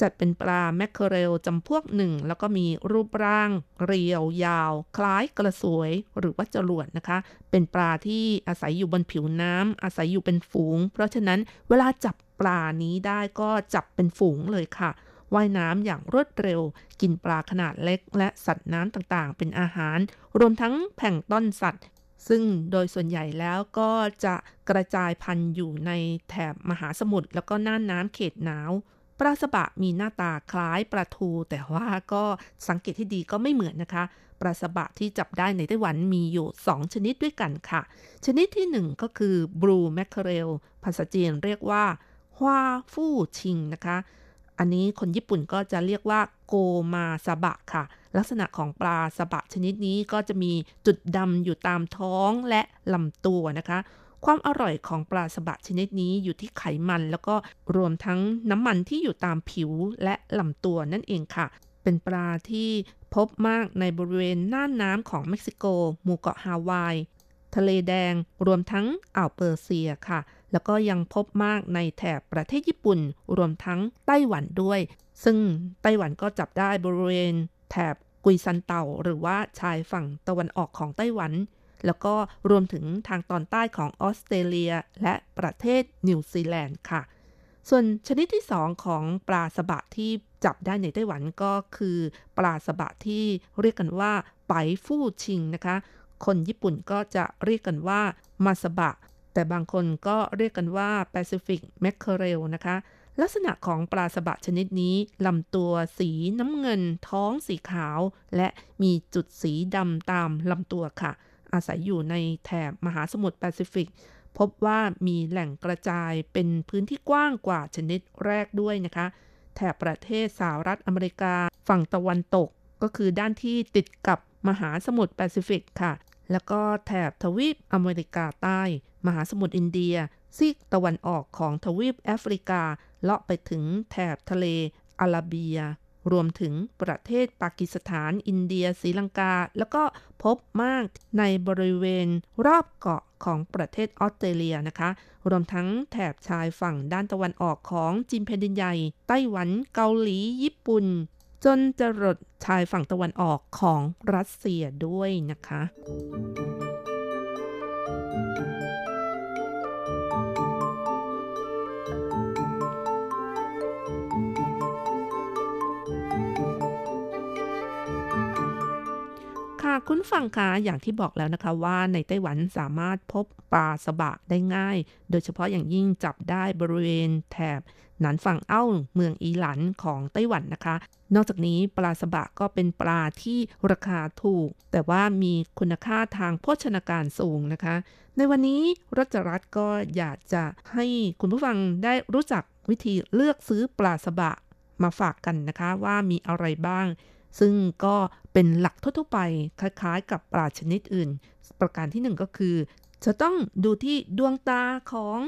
จัดเป็นปลาแมคเคอเรลจำพวกหนึ่ง แล้วก็มีรูปร่าง เรียว ยาว คล้ายกระสวย หรือว่าจรวดนะคะ เป็นปลาที่อาศัยอยู่บนผิวน้ำอาศัยอยู่เป็นฝูง เพราะฉะนั้นเวลาจับปลานี้ได้ก็จับเป็นฝูงเลยค่ะ ว่ายน้ำอย่างรวดเร็ว กินปลาขนาดเล็ก และสัตว์น้ำต่างๆ เป็นอาหาร รวมทั้งแผ่งต้นสัตว์ ซึ่งโดยส่วนใหญ่แล้วก็จะกระจายพันธุ์อยู่ในแถบมหาสมุทรแล้วก็น่านน้ำเขตหนาวปลาสบะมีหน้าตาคล้ายปลาทู แต่ว่าก็สังเกตที่ดีก็ไม่เหมือนนะคะปลาสบะที่จับได้ในไต้หวันมีอยู่ 2 ชนิดด้วยกันค่ะ ชนิดที่ 1 ก็คือบลูแมคเคเรลภาษาจีนเรียกว่าฮวาฟู่ชิงนะคะ อันนี้คนญี่ปุ่นก็จะเรียกว่าโกมาซาบะค่ะ ลักษณะของปลาซาบะชนิดนี้ก็จะมีจุดดำอยู่ตามท้องและลำตัวนะคะ ความอร่อยของปลาสบะชนิดนี้อยู่ที่ไขมันแล้วก็รวมทั้งน้ำมันที่อยู่ตามผิวและลำตัวนั่นเองค่ะ เป็นปลาที่พบมากในบริเวณน่านน้ำของเม็กซิโก หมู่เกาะฮาวาย ทะเลแดง รวมทั้งอ่าวเปอร์เซียค่ะ แล้วก็ยังพบมากในแถบประเทศญี่ปุ่น รวมทั้งไต้หวันด้วย ซึ่งไต้หวันก็จับได้บริเวณแถบกุยซันเต่า หรือว่าชายฝั่งตะวันออกของไต้หวัน แล้วก็รวมถึงทางตอนใต้ของออสเตรเลียและประเทศนิวซีแลนด์ค่ะ ส่วนชนิดที่สองของปลาสบะที่จับได้ในไต้หวันก็คือปลาสบะที่เรียกกันว่าไปฟู่ชิงนะคะ คนญี่ปุ่นก็จะเรียกกันว่ามาสบะ แต่บางคนก็เรียกกันว่า Pacific Mackerel นะคะ ลักษณะของปลาสบะชนิดนี้ลำตัวสีน้ำเงิน ท้องสีขาว และมีจุดสีดำตามลำตัวค่ะ อาศัยอยู่ในแถบมหาสมุทรแปซิฟิก พบว่ามีแหล่งกระจายเป็นพื้นที่กว้างกว่าชนิดแรกด้วยนะคะ แถบประเทศสหรัฐอเมริกา ฝั่งตะวันตกก็คือด้านที่ติดกับมหาสมุทรแปซิฟิกค่ะ แล้วก็แถบทวีปอเมริกาใต้มหาสมุทรอินเดีย ซีกตะวันออกของทวีปแอฟริกา เลาะไปถึงแถบทะเลอาราเบีย รวมถึงประเทศปากีสถาน อินเดียศรีลังกา แล้วก็พบมากในบริเวณรอบเกาะของประเทศออสเตรเลียนะคะ รวมทั้งแถบชายฝั่งด้านตะวันออกของจีนแผ่นดินใหญ่ ไต้หวันเกาหลี ญี่ปุ่น จนจะรดชายฝั่งตะวันออกของรัสเซียด้วยนะคะ ค่ะคุณฟังคะอย่างที่บอกแล้วนะคะว่าในไต้หวันสามารถพบปลาสบะได้ง่าย โดยเฉพาะอย่างยิ่งจับได้บริเวณแถบหนานฝั่งเอ้าเมืองอีหลันของไต้หวันนะคะ นอกจากนี้ปลาสบะก็เป็นปลาที่ราคาถูก แต่ว่ามีคุณค่าทางโภชนาการสูงนะคะ ในวันนี้รัชรัตน์ก็อยากจะให้คุณผู้ฟังได้รู้จักวิธีเลือกซื้อปลาสบะมาฝากกันนะคะว่ามีอะไรบ้าง ซึ่งก็เป็นหลักทั่วๆไปคล้ายๆ กับปลาชนิดอื่น ประการที่หนึ่งก็คือ จะต้องดูที่ดวงตาของ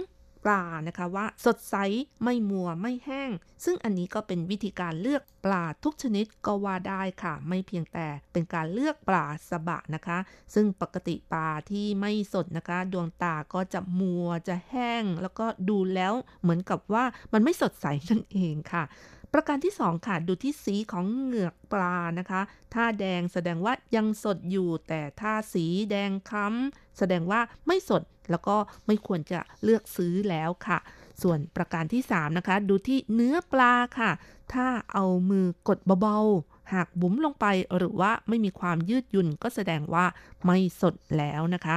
ปลานะคะว่าสดใสไม่มัวไม่แห้ง ซึ่งอันนี้ก็เป็นวิธีการเลือกปลาทุกชนิดก็ว่าได้ค่ะ ไม่เพียงแต่เป็นการเลือกปลาสบะนะคะ ซึ่งปกติปลาที่ไม่สดนะคะ ดวงตาก็จะมัวจะแห้ง แล้วก็ดูแล้วเหมือนกับว่ามันไม่สดใสนั่นเองค่ะ ประการที่ 2 ค่ะ ดูที่สีของเหงือกปลานะคะ ถ้าแดงแสดงว่ายังสดอยู่ แต่ถ้าสีแดงคล้ำแสดงว่าไม่สดแล้วก็ไม่ควรจะเลือกซื้อแล้วค่ะ ส่วนประการที่ 3 นะคะ ดูที่เนื้อปลาค่ะ ถ้าเอามือกดเบาๆหากบุ๋มลงไปหรือว่าไม่มีความยืดหยุ่นก็แสดงว่าไม่สดแล้วนะคะ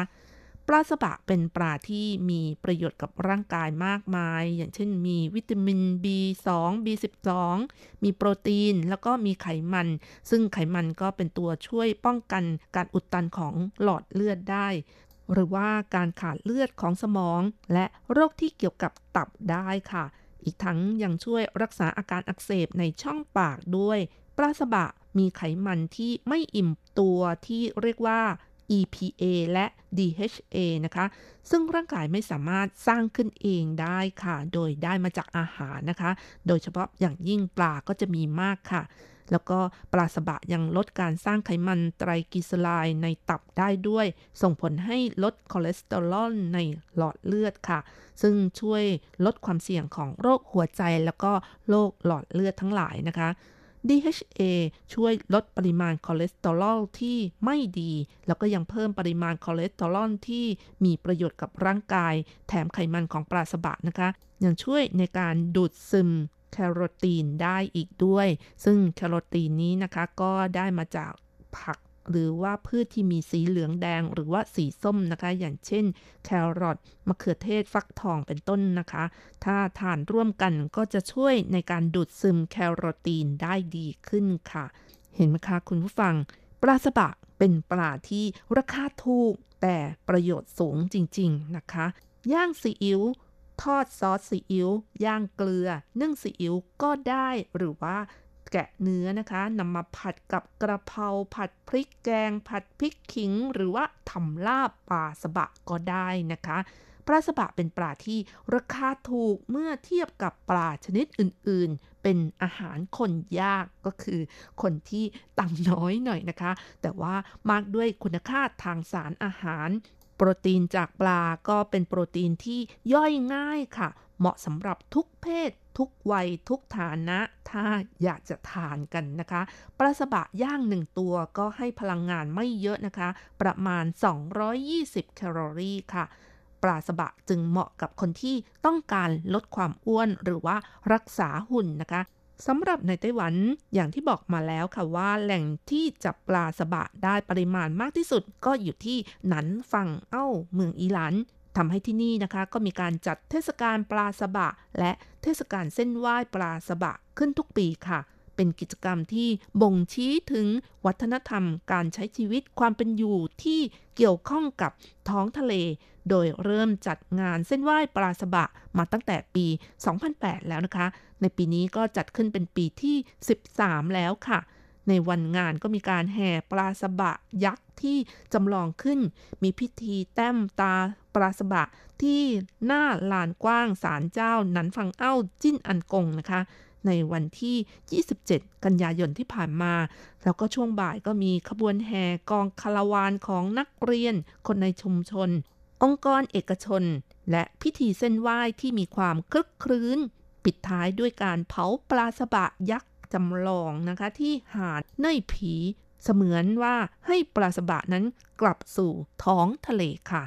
ปลาสบะเป็นปลาที่มีประโยชน์กับร่างกายมากมาย อย่างเช่นมีวิตามิน B2 B12 มีโปรตีนแล้วก็มีไขมัน ซึ่งไขมันก็เป็นตัวช่วยป้องกันการอุดตันของหลอดเลือดได้ หรือว่าการขาดเลือดของสมอง และโรคที่เกี่ยวกับตับได้ค่ะ อีกทั้งยังช่วยรักษาอาการอักเสบในช่องปากด้วย ปลาสบะมีไขมันที่ไม่อิ่มตัวที่เรียกว่า EPA และ DHA นะคะ ซึ่งร่างกายไม่สามารถสร้างขึ้นเองได้ค่ะ โดยได้มาจากอาหารนะคะ โดยเฉพาะอย่างยิ่งปลาก็จะมีมากค่ะ แล้วก็ปลาสบะยังลดการสร้างไขมันไตรกลีเซอไรด์ในตับได้ด้วย ส่งผลให้ลดคอเลสเตอรอลในหลอดเลือดค่ะ ซึ่งช่วยลดความเสี่ยงของโรคหัวใจแล้วก็โรคหลอดเลือดทั้งหลายนะคะ DHA ช่วยลดปริมาณคอเลสเตอรอลที่ไม่ดี แล้วก็ยังเพิ่มปริมาณคอเลสเตอรอลที่มีประโยชน์กับร่างกาย แถมไขมันของปลาซาบะนะคะ ยังช่วยในการดูดซึมแคโรทีนได้อีกด้วย ซึ่งแคโรทีนนี้นะคะก็ได้มาจากผัก หรือว่าพืชที่มีสีเหลืองแดงหรือว่าสีส้มนะคะ อย่างเช่น แครอทมะเขือเทศฟักทองเป็นต้นนะคะ ถ้าทานร่วมกันก็จะช่วยในการดูดซึมแคโรทีนได้ดีขึ้นค่ะ เห็นไหมคะคุณผู้ฟัง ปลาสบะเป็นปลาที่ราคาถูกแต่ประโยชน์สูงจริง ๆนะคะ ย่างซีอิ๊วทอดซอสซีอิ๊วย่างเกลือ นึ่งซีอิ๊วก็ได้หรือว่า แกะเนื้อนะคะนำมาผัดกับกระเพราผัดพริกแกง ผัดพริกขิง หรือว่าทำลาบปลาสบะก็ได้นะคะปลาสบะเป็นปลาที่ราคาถูกเมื่อเทียบกับปลาชนิดอื่นๆ เป็นอาหารคนยากก็คือ คนที่ตังน้อยหน่อยนะคะ แต่ว่ามากด้วยคุณค่าทางสารอาหาร โปรตีนจากปลาก็เป็นโปรตีนที่ย่อยง่ายค่ะ เหมาะสำหรับทุกเพศ ทุกวัย ทุกฐานะ ถ้าอยากจะทานกันนะคะ ปลาสบะย่างหนึ่งตัวก็ให้พลังงานไม่เยอะนะคะ ประมาณ 220 แคลอรี่ค่ะปลาสบะจึงเหมาะกับคนที่ต้องการลดความอ้วนหรือว่ารักษาหุ่นนะคะสำหรับในไต้หวันอย่างที่บอกมาแล้วค่ะว่า แหล่งที่จับปลาสบะได้ปริมาณมากที่สุดก็อยู่ที่หนันฝั่งเอ้า เมืองอีหลัน ทำให้ที่นี่นะคะ ก็มีการจัดเทศกาลปลาสบะ และเทศกาลเส้นไหว้ปลาสบะขึ้นทุกปีค่ะ เป็นกิจกรรมที่บ่งชี้ถึงวัฒนธรรม การใช้ชีวิตความเป็นอยู่ที่เกี่ยวข้องกับท้องทะเล โดยเริ่มจัดงานเส้นไหว้ปลาสบะมาตั้งแต่ปี 2008 แล้วนะคะ ในปีนี้ก็จัดขึ้นเป็นปีที่ 13 แล้วค่ะ ในวันงานก็มีการแห่ปลาสบะยักษ์ที่จำลองขึ้น มีพิธีแต้มตาปลาสบะที่หน้าลานกว้างศาลเจ้านันฟังเอ้าจิ้นอันกงนะคะ ในวันที่ 27 กันยายนที่ผ่านมา แล้วก็ช่วงบ่ายก็มีขบวนแห่กองคาราวานของนักเรียน คนในชุมชน องค์กรเอกชน และพิธีเส้นไหว้ที่มีความคลึกครื้น ปิดท้ายด้วยการเผาปลาสบะยักษ์ จำลองนะคะที่หาดเน่ยผีเสมือนว่าให้ปลาสบะนั้นกลับสู่ท้องทะเลค่ะ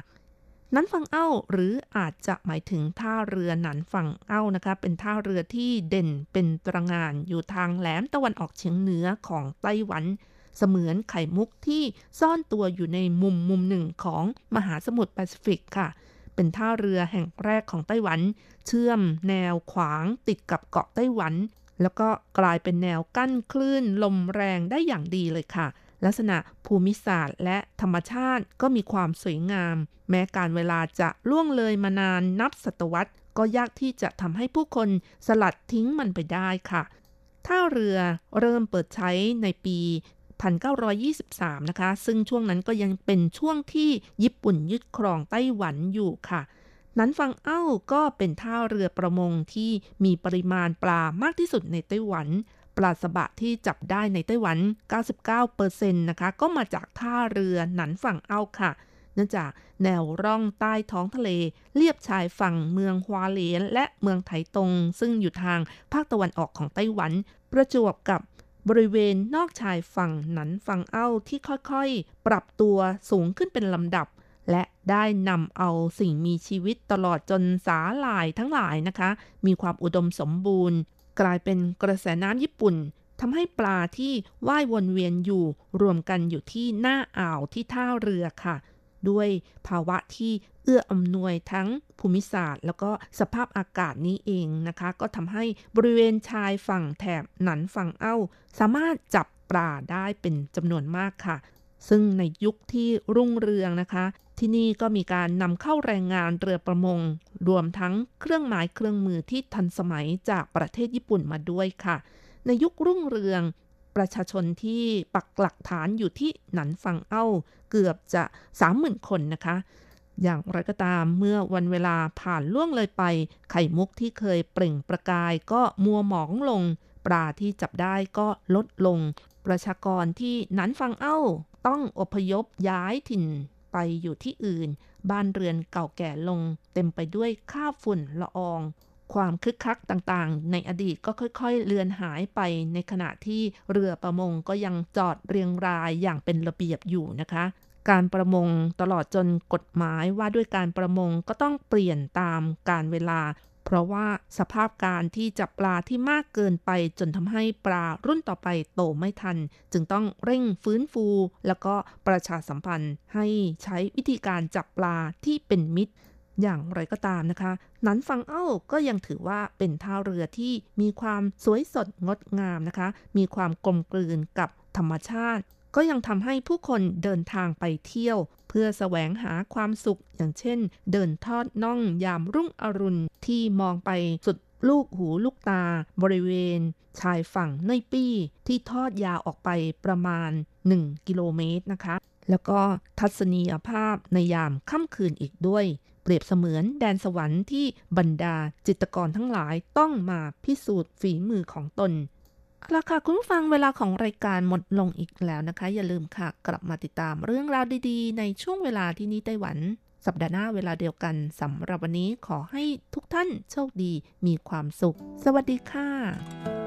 นันฝั่งเอ้าหรืออาจจะหมายถึงท่าเรือหนันฝั่งเอ้านะคะเป็นท่าเรือที่เด่นเป็นตระงานอยู่ทางแหลมตะวันออกเฉียงเหนือของไต้หวัน เสมือนไข่มุกที่ซ่อนตัวอยู่ในมุมมุมหนึ่งของมหาสมุทรแปซิฟิกค่ะ เป็นท่าเรือแห่งแรกของไต้หวัน เชื่อมแนวขวางติดกับเกาะไต้หวัน แล้วก็กลายเป็นแนวกั้นคลื่นลมแรงได้อย่างดีเลยค่ะ ลักษณะภูมิศาสตร์และธรรมชาติก็มีความสวยงาม แม้การเวลาจะล่วงเลยมานานนับศตวรรษ ก็ยากที่จะทำให้ผู้คนสลัดทิ้งมันไปได้ค่ะท่าเรือเริ่มเปิดใช้ในปี 1923 นะคะ ซึ่งช่วงนั้นก็ยังเป็นช่วงที่ญี่ปุ่นยึดครองไต้หวันอยู่ค่ะ นั้นฟังเอ้าก็เป็นท่าเรือประมงที่มีปริมาณปลามากที่สุดในไต้หวัน ปลาสบะที่จับได้ในไต้หวัน 99%นะคะ ก็มาจากท่าเรือหนันฝั่งเอ้าค่ะ เนื่องจากแนวร่องใต้ท้องทะเล เลียบชายฝั่งเมืองฮวาเหลียน และเมืองไถตง ซึ่งอยู่ทางภาคตะวันออกของไต้หวัน ประจวบกับบริเวณนอกชายฝั่งหนันฝั่งเอ้าที่ค่อยๆ ปรับตัวสูงขึ้นเป็นลำดับ และได้นำเอาสิ่งมีชีวิตตลอดจนสาหร่ายทั้งหลายนะคะ มีความอุดมสมบูรณ์ กลายเป็นกระแสน้ำญี่ปุ่นทำให้ปลาที่ว่ายวนเวียนอยู่รวมกันอยู่ที่หน้าอ่าวที่ท่าเรือค่ะ ด้วยภาวะที่เอื้ออำนวยทั้งภูมิศาสตร์ แล้วก็สภาพอากาศนี้เองนะคะ ก็ทำให้บริเวณชายฝั่งแถบหนันฝั่งเอ้า สามารถจับปลาได้เป็นจำนวนมากค่ะ ซึ่งในยุคที่รุ่งเรืองนะคะ ที่นี่ก็มีการนำเข้าแรงงานเรือประมง รวมทั้งเครื่องหมายเครื่องมือที่ทันสมัยจากประเทศญี่ปุ่นมาด้วยค่ะ ในยุครุ่งเรืองประชาชนที่ปักหลักฐานอยู่ที่หนันฟังเอ้าเกือบจะ 30,000 คนนะคะ อย่างไรก็ตามเมื่อวันเวลาผ่านล่วงเลยไป ไข่มุกที่เคยเปล่งประกายก็มัวหมองลง ปลาที่จับได้ก็ลดลง ประชากรที่หนันฟังเอ้า ต้องอพยพย้ายถิ่นไปอยู่ที่อื่น บ้านเรือนเก่าแก่ลง เต็มไปด้วยข้าวฝุ่นละออง ความคึกคักต่างๆ ในอดีตก็ค่อยๆ เลือนหายไปในขณะที่เรือประมงก็ยังจอดเรียงรายอย่างเป็นระเบียบอยู่นะคะการประมงตลอดจนกฎหมายว่าด้วยการประมงก็ต้องเปลี่ยนตามการเวลา เพราะว่าสภาพการที่จับปลาที่มากเกินไปจนทำให้ปลารุ่นต่อไปโตไม่ทัน จึงต้องเร่งฟื้นฟู แล้วก็ประชาสัมพันธ์ให้ใช้วิธีการจับปลาที่เป็นมิตรอย่างไรก็ตามนะคะ นั้นฟังเอ้าก็ยังถือว่าเป็นท่าเรือที่มีความสวยสดงดงามนะคะ มีความกลมกลืนกับธรรมชาติ ก็ยังทำให้ผู้คนเดินทางไปเที่ยว เพื่อแสวงหาความสุขอย่างเช่น เดินทอดน่องยามรุ่งอรุณที่มองไปสุดลูกหูลูกตา บริเวณ ชายฝั่งเนยปี้ ที่ทอดยาวออกไปประมาณ 1 กิโลเมตรนะคะ แล้วก็ทัศนียภาพในยามค่ำคืนอีกด้วย เปรียบเสมือนแดนสวรรค์ที่บรรดาจิตรกรทั้งหลายต้องมาพิสูจน์ฝีมือของตน แล้วค่ะคุณผู้ฟังเวลาของรายการหมดลงอีกแล้วนะคะ อย่าลืมค่ะ กลับมาติดตามเรื่องราวดีๆ ในช่วงเวลาที่นี่ไต้หวัน สัปดาห์หน้าเวลาเดียวกันสำหรับวันนี้ขอให้ทุกท่านโชคดีมีความสุข สวัสดีค่ะ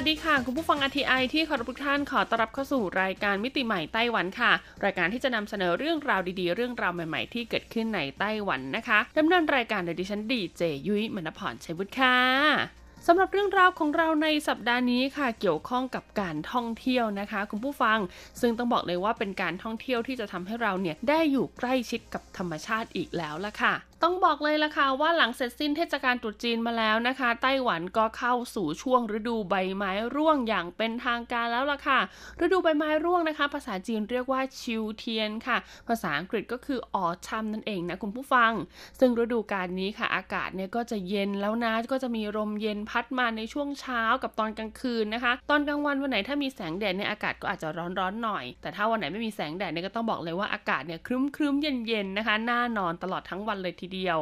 วัสดีค่ะ คุณผู้ฟัง RTI ที่ขอรับทุกท่านขอต้อนรับเข้าสู่รายการมิติใหม่ไต้หวันค่ะ รายการที่จะนำเสนอเรื่องราวดีๆ เรื่องราวใหม่ๆ ที่เกิดขึ้นในไต้หวันนะคะดำเนินรายการโดยดิฉันดีเจยุ้ยมณพรชัยบุตรค่ะสำหรับเรื่องราวของเราในสัปดาห์นี้ค่ะ เกี่ยวข้องกับการท่องเที่ยวนะคะ คุณผู้ฟัง ซึ่งต้องบอกเลยว่าเป็นการท่องเที่ยวที่จะทำให้เราเนี่ยได้อยู่ใกล้ชิดกับธรรมชาติอีกแล้วละค่ะ ต้องบอกเลยละค่ะว่าหลังเสร็จสิ้นเทศกาลตรุษจีนมาแล้วนะคะ ไต้หวันก็เข้าสู่ช่วงฤดูใบไม้ร่วงอย่างเป็นทางการแล้วล่ะค่ะ ฤดูใบไม้ร่วงนะคะ ภาษาจีนเรียกว่าชิวเทียนค่ะ ภาษาอังกฤษก็คือออชัมนั่นเองนะคุณผู้ฟัง ซึ่งฤดูกาลนี้ค่ะ อากาศเนี่ยก็จะเย็นแล้วนะก็จะมีลมเย็นพัดมาในช่วงเช้ากับตอนกลางคืนนะคะ ตอนกลางวันวันไหนถ้ามีแสงแดดเนี่ยอากาศก็อาจจะร้อนๆหน่อย แต่ถ้าวันไหนไม่มีแสงแดดเนี่ยก็ต้องบอกเลยว่าอากาศเนี่ยครึ้มๆเย็นๆนะคะน่านอนตลอดทั้งวันเลยทีเดียว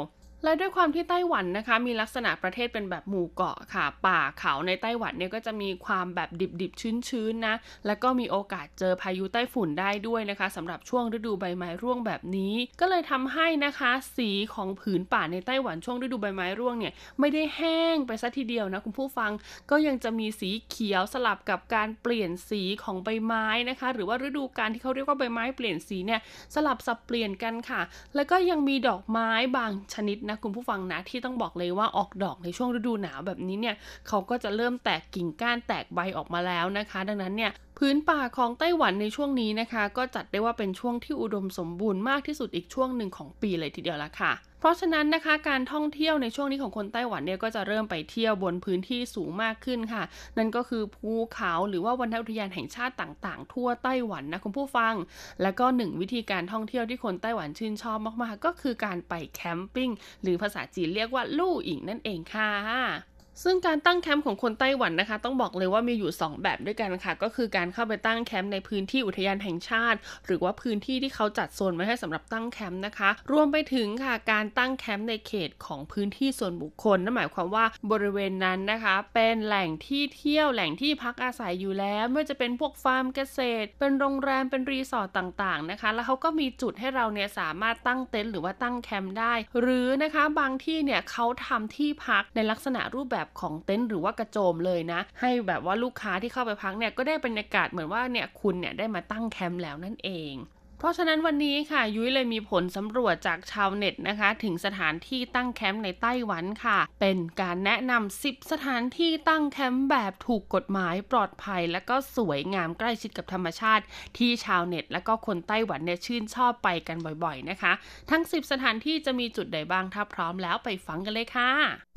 และด้วยความที่ไต้หวันนะคะ มีลักษณะประเทศเป็นแบบหมู่เกาะค่ะ ป่าเขาในไต้หวันเนี่ยก็จะมีความแบบดิบๆ ชื้นๆนะ แล้วก็มีโอกาสเจอพายุไต้ฝุ่นได้ด้วยนะคะสำหรับช่วงฤดูใบไม้ร่วงแบบนี้ ก็เลยทำให้นะคะสีของผืนป่าในไต้หวันช่วงฤดูใบไม้ร่วงเนี่ยไม่ได้แห้งไปซะทีเดียวนะคุณผู้ฟังก็ยังจะมีสีเขียวสลับกับการเปลี่ยนสีของใบไม้นะคะ หรือว่าฤดูกาลที่เขาเรียกว่าใบไม้เปลี่ยนสีเนี่ยสลับสับเปลี่ยนกันค่ะ แล้วก็ยังมีดอกไม้บางชนิดนะคุณผู้ฟังนะที่ต้องบอกเลยว่าออกดอกในช่วงฤดูหนาวแบบนี้เนี่ยเขาก็จะเริ่มแตกกิ่งก้านแตกใบออกมาแล้วนะคะ ดังนั้นเนี่ยพื้นป่าของไต้หวันในช่วงนี้นะคะ ก็จัดได้ว่าเป็นช่วงที่อุดมสมบูรณ์มากที่สุดอีกช่วงหนึ่งของปีเลยทีเดียวละค่ะ ราะฉะนั้นนะคะการท่องเที่ยวในช่วงนี้ของคนไต้หวันเนี่ยก็จะเริ่มไปเที่ยวบนพื้นที่สูงมากขึ้นค่ะ นั่นก็คือภูเขาหรือว่าวันอุทยานแห่งชาติต่างๆ ทั่วไต้หวันนะคุณผู้ฟัง แล้วก็หนึ่งวิธีการท่องเที่ยวที่คนไต้หวันชื่นชอบมากๆ ก็คือการไปแคมปิ้งหรือภาษาจีนเรียกว่า露營นั่นเองค่ะ ซึ่งการตั้งแคมป์ของคนไต้หวันนะคะ ต้องบอกเลยว่ามีอยู่ 2 แบบด้วยกันค่ะ ก็คือการเข้าไปตั้งแคมป์ในพื้นที่อุทยานแห่งชาติ หรือว่าพื้นที่ที่เขาจัดโซนไว้ให้สำหรับตั้งแคมป์นะคะ รวมไปถึงค่ะการตั้งแคมป์ในเขตของพื้นที่ส่วนบุคคลนั่นหมายความว่าบริเวณนั้นนะคะ เป็นแหล่งที่เที่ยวแหล่งที่พักอาศัยอยู่แล้วไม่ว่าจะเป็นพวกฟาร์มเกษตร เป็นโรงแรมเป็นรีสอร์ทต่างๆนะคะ แล้วเขาก็มีจุดให้เราเนี่ยสามารถตั้งเต็นท์หรือว่าตั้งแคมป์ได้ หรือนะคะบางที่เนี่ยเขาทำที่พักในลักษณะรูปแบบของเต็นท์หรือว่ากระโจมเลยนะ ให้แบบว่าลูกค้าที่เข้าไปพักเนี่ยก็ได้บรรยากาศเหมือนว่าเนี่ยคุณเนี่ยได้มาตั้งแคมป์แล้วนั่นเองเพราะฉะนั้นวันนี้ค่ะ ยุ้ยเลยมีผลสำรวจจากชาวเน็ตนะคะ ถึงสถานที่ตั้งแคมป์ในไต้หวันค่ะ เป็นการแนะนำ 10 สถานที่ตั้งแคมป์แบบถูกกฎหมายปลอดภัย และก็สวยงามใกล้ชิดกับธรรมชาติ ที่ชาวเน็ต และก็คนไต้หวันเนี่ยชื่นชอบไปกันบ่อยๆนะคะ ทั้ง 10 สถานที่จะมีจุดใดบ้างถ้าพร้อมแล้วไปฟังกันเลยค่ะ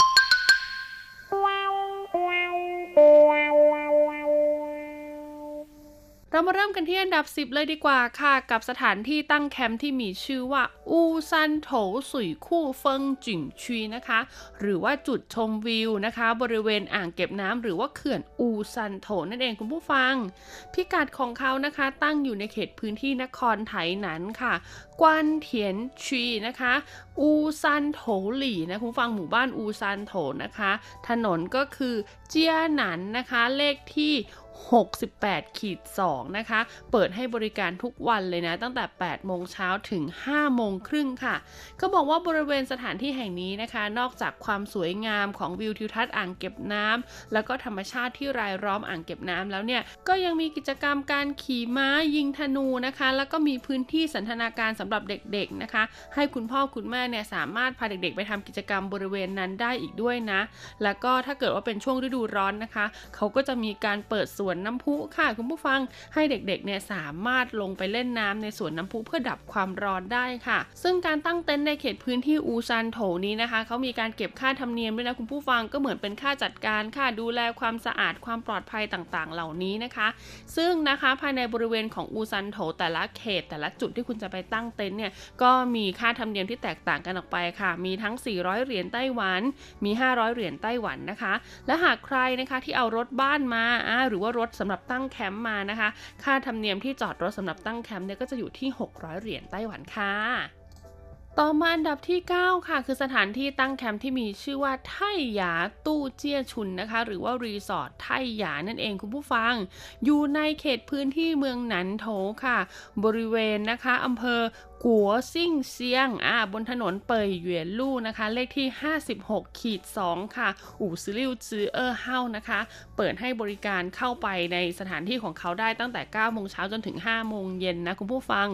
Música เรามาเริ่มกันที่อันดับ 10 เลยดีกว่าค่ะ กับสถานที่ตั้งแคมป์ที่มีชื่อว่า อูซันโถสุยคู่เฟิงจิ่งชีนะคะ หรือว่าจุดชมวิวนะคะ บริเวณอ่างเก็บน้ำหรือว่าเขื่อนอูซันโถนั่นเองคุณผู้ฟัง พิกัดของเขานะคะ ตั้งอยู่ในเขตพื้นที่นครไถหนันค่ะ กวนเทียนชีนะคะ อูซันโถหลี่นะคุณฟังหมู่บ้านอูซันโถนะคะ ถนนก็คือเจียหนันนะคะเลขที่ 68ขีด2นะคะ เปิดให้บริการทุกวันเลยนะ ตั้งแต่ 8 โมงเช้าถึง 5 โมงครึ่งค่ะ ก็บอกว่าบริเวณสถานที่แห่งนี้นะคะ นอกจากความสวยงามของวิวทิวทัศน์อ่างเก็บน้ำแล้วก็ธรรมชาติที่รายล้อมอ่างเก็บน้ำแล้วเนี่ย ก็ยังมีกิจกรรมการขี่ม้ายิงธนูนะคะ แล้วก็มีพื้นที่สันทนาการสำหรับเด็กๆนะคะ ให้คุณพ่อคุณแม่เนี่ยสามารถพาเด็กๆ ไปทำกิจกรรมบริเวณนั้นได้อีกด้วยนะ แล้วก็ถ้าเกิดว่าเป็นช่วงฤดูร้อนนะคะ เขาก็จะมีการเปิดสวนน้ำพุค่ะคุณผู้ฟังให้เด็กๆเนี่ยสามารถลงไปเล่นน้ำในสวนน้ำพุเพื่อดับความร้อนได้ค่ะ ซึ่งการตั้งเต็นท์ในเขตพื้นที่อูซานโถนี้นะคะเขามีการเก็บค่าธรรมเนียมด้วยนะคุณผู้ฟังก็เหมือนเป็นค่าจัดการค่าดูแลความสะอาดความปลอดภัยต่างๆ เหล่านี้นะคะ ซึ่งนะคะภายในบริเวณของอูซันโถแต่ละเขต แต่ละจุดที่คุณจะไปตั้งเต็นท์เนี่ยก็มีค่าธรรมเนียมที่แตกต่างกันออกไปค่ะ มีทั้ง 400 เหรียญไต้หวัน มี 500 เหรียญไต้หวันนะคะ และหากใครนะคะที่เอารถบ้านมาหรือว่ารถสำหรับตั้งแคมป์มานะคะ ค่าธรรมเนียมที่จอดรถสำหรับตั้งแคมป์เนี่ยก็จะอยู่ที่ 600 เหรียญไต้หวันค่ะต่อมาอันดับที่ 9 ค่ะ คือสถานที่ตั้งแคมป์ที่มีชื่อว่าไทหยาตู้เจี้ยชุนนะคะ หรือว่ารีสอร์ทไทหยานั่นเองคุณผู้ฟัง อยู่ในเขตพื้นที่เมืองหนันโถค่ะ บริเวณนะคะอำเภอ กัวซิ่งเซียงอ่าบนถนนเปยเหวียนลู่นะคะ เลขที่ 56ขีด2ค่ะ 五十六之二號นะคะ เปิดให้บริการเข้าไปในสถานที่ของเขาได้ตั้งแต่ 9 โมงเช้าจนถึง 5 โมงเย็นนะคุณผู้ฟัง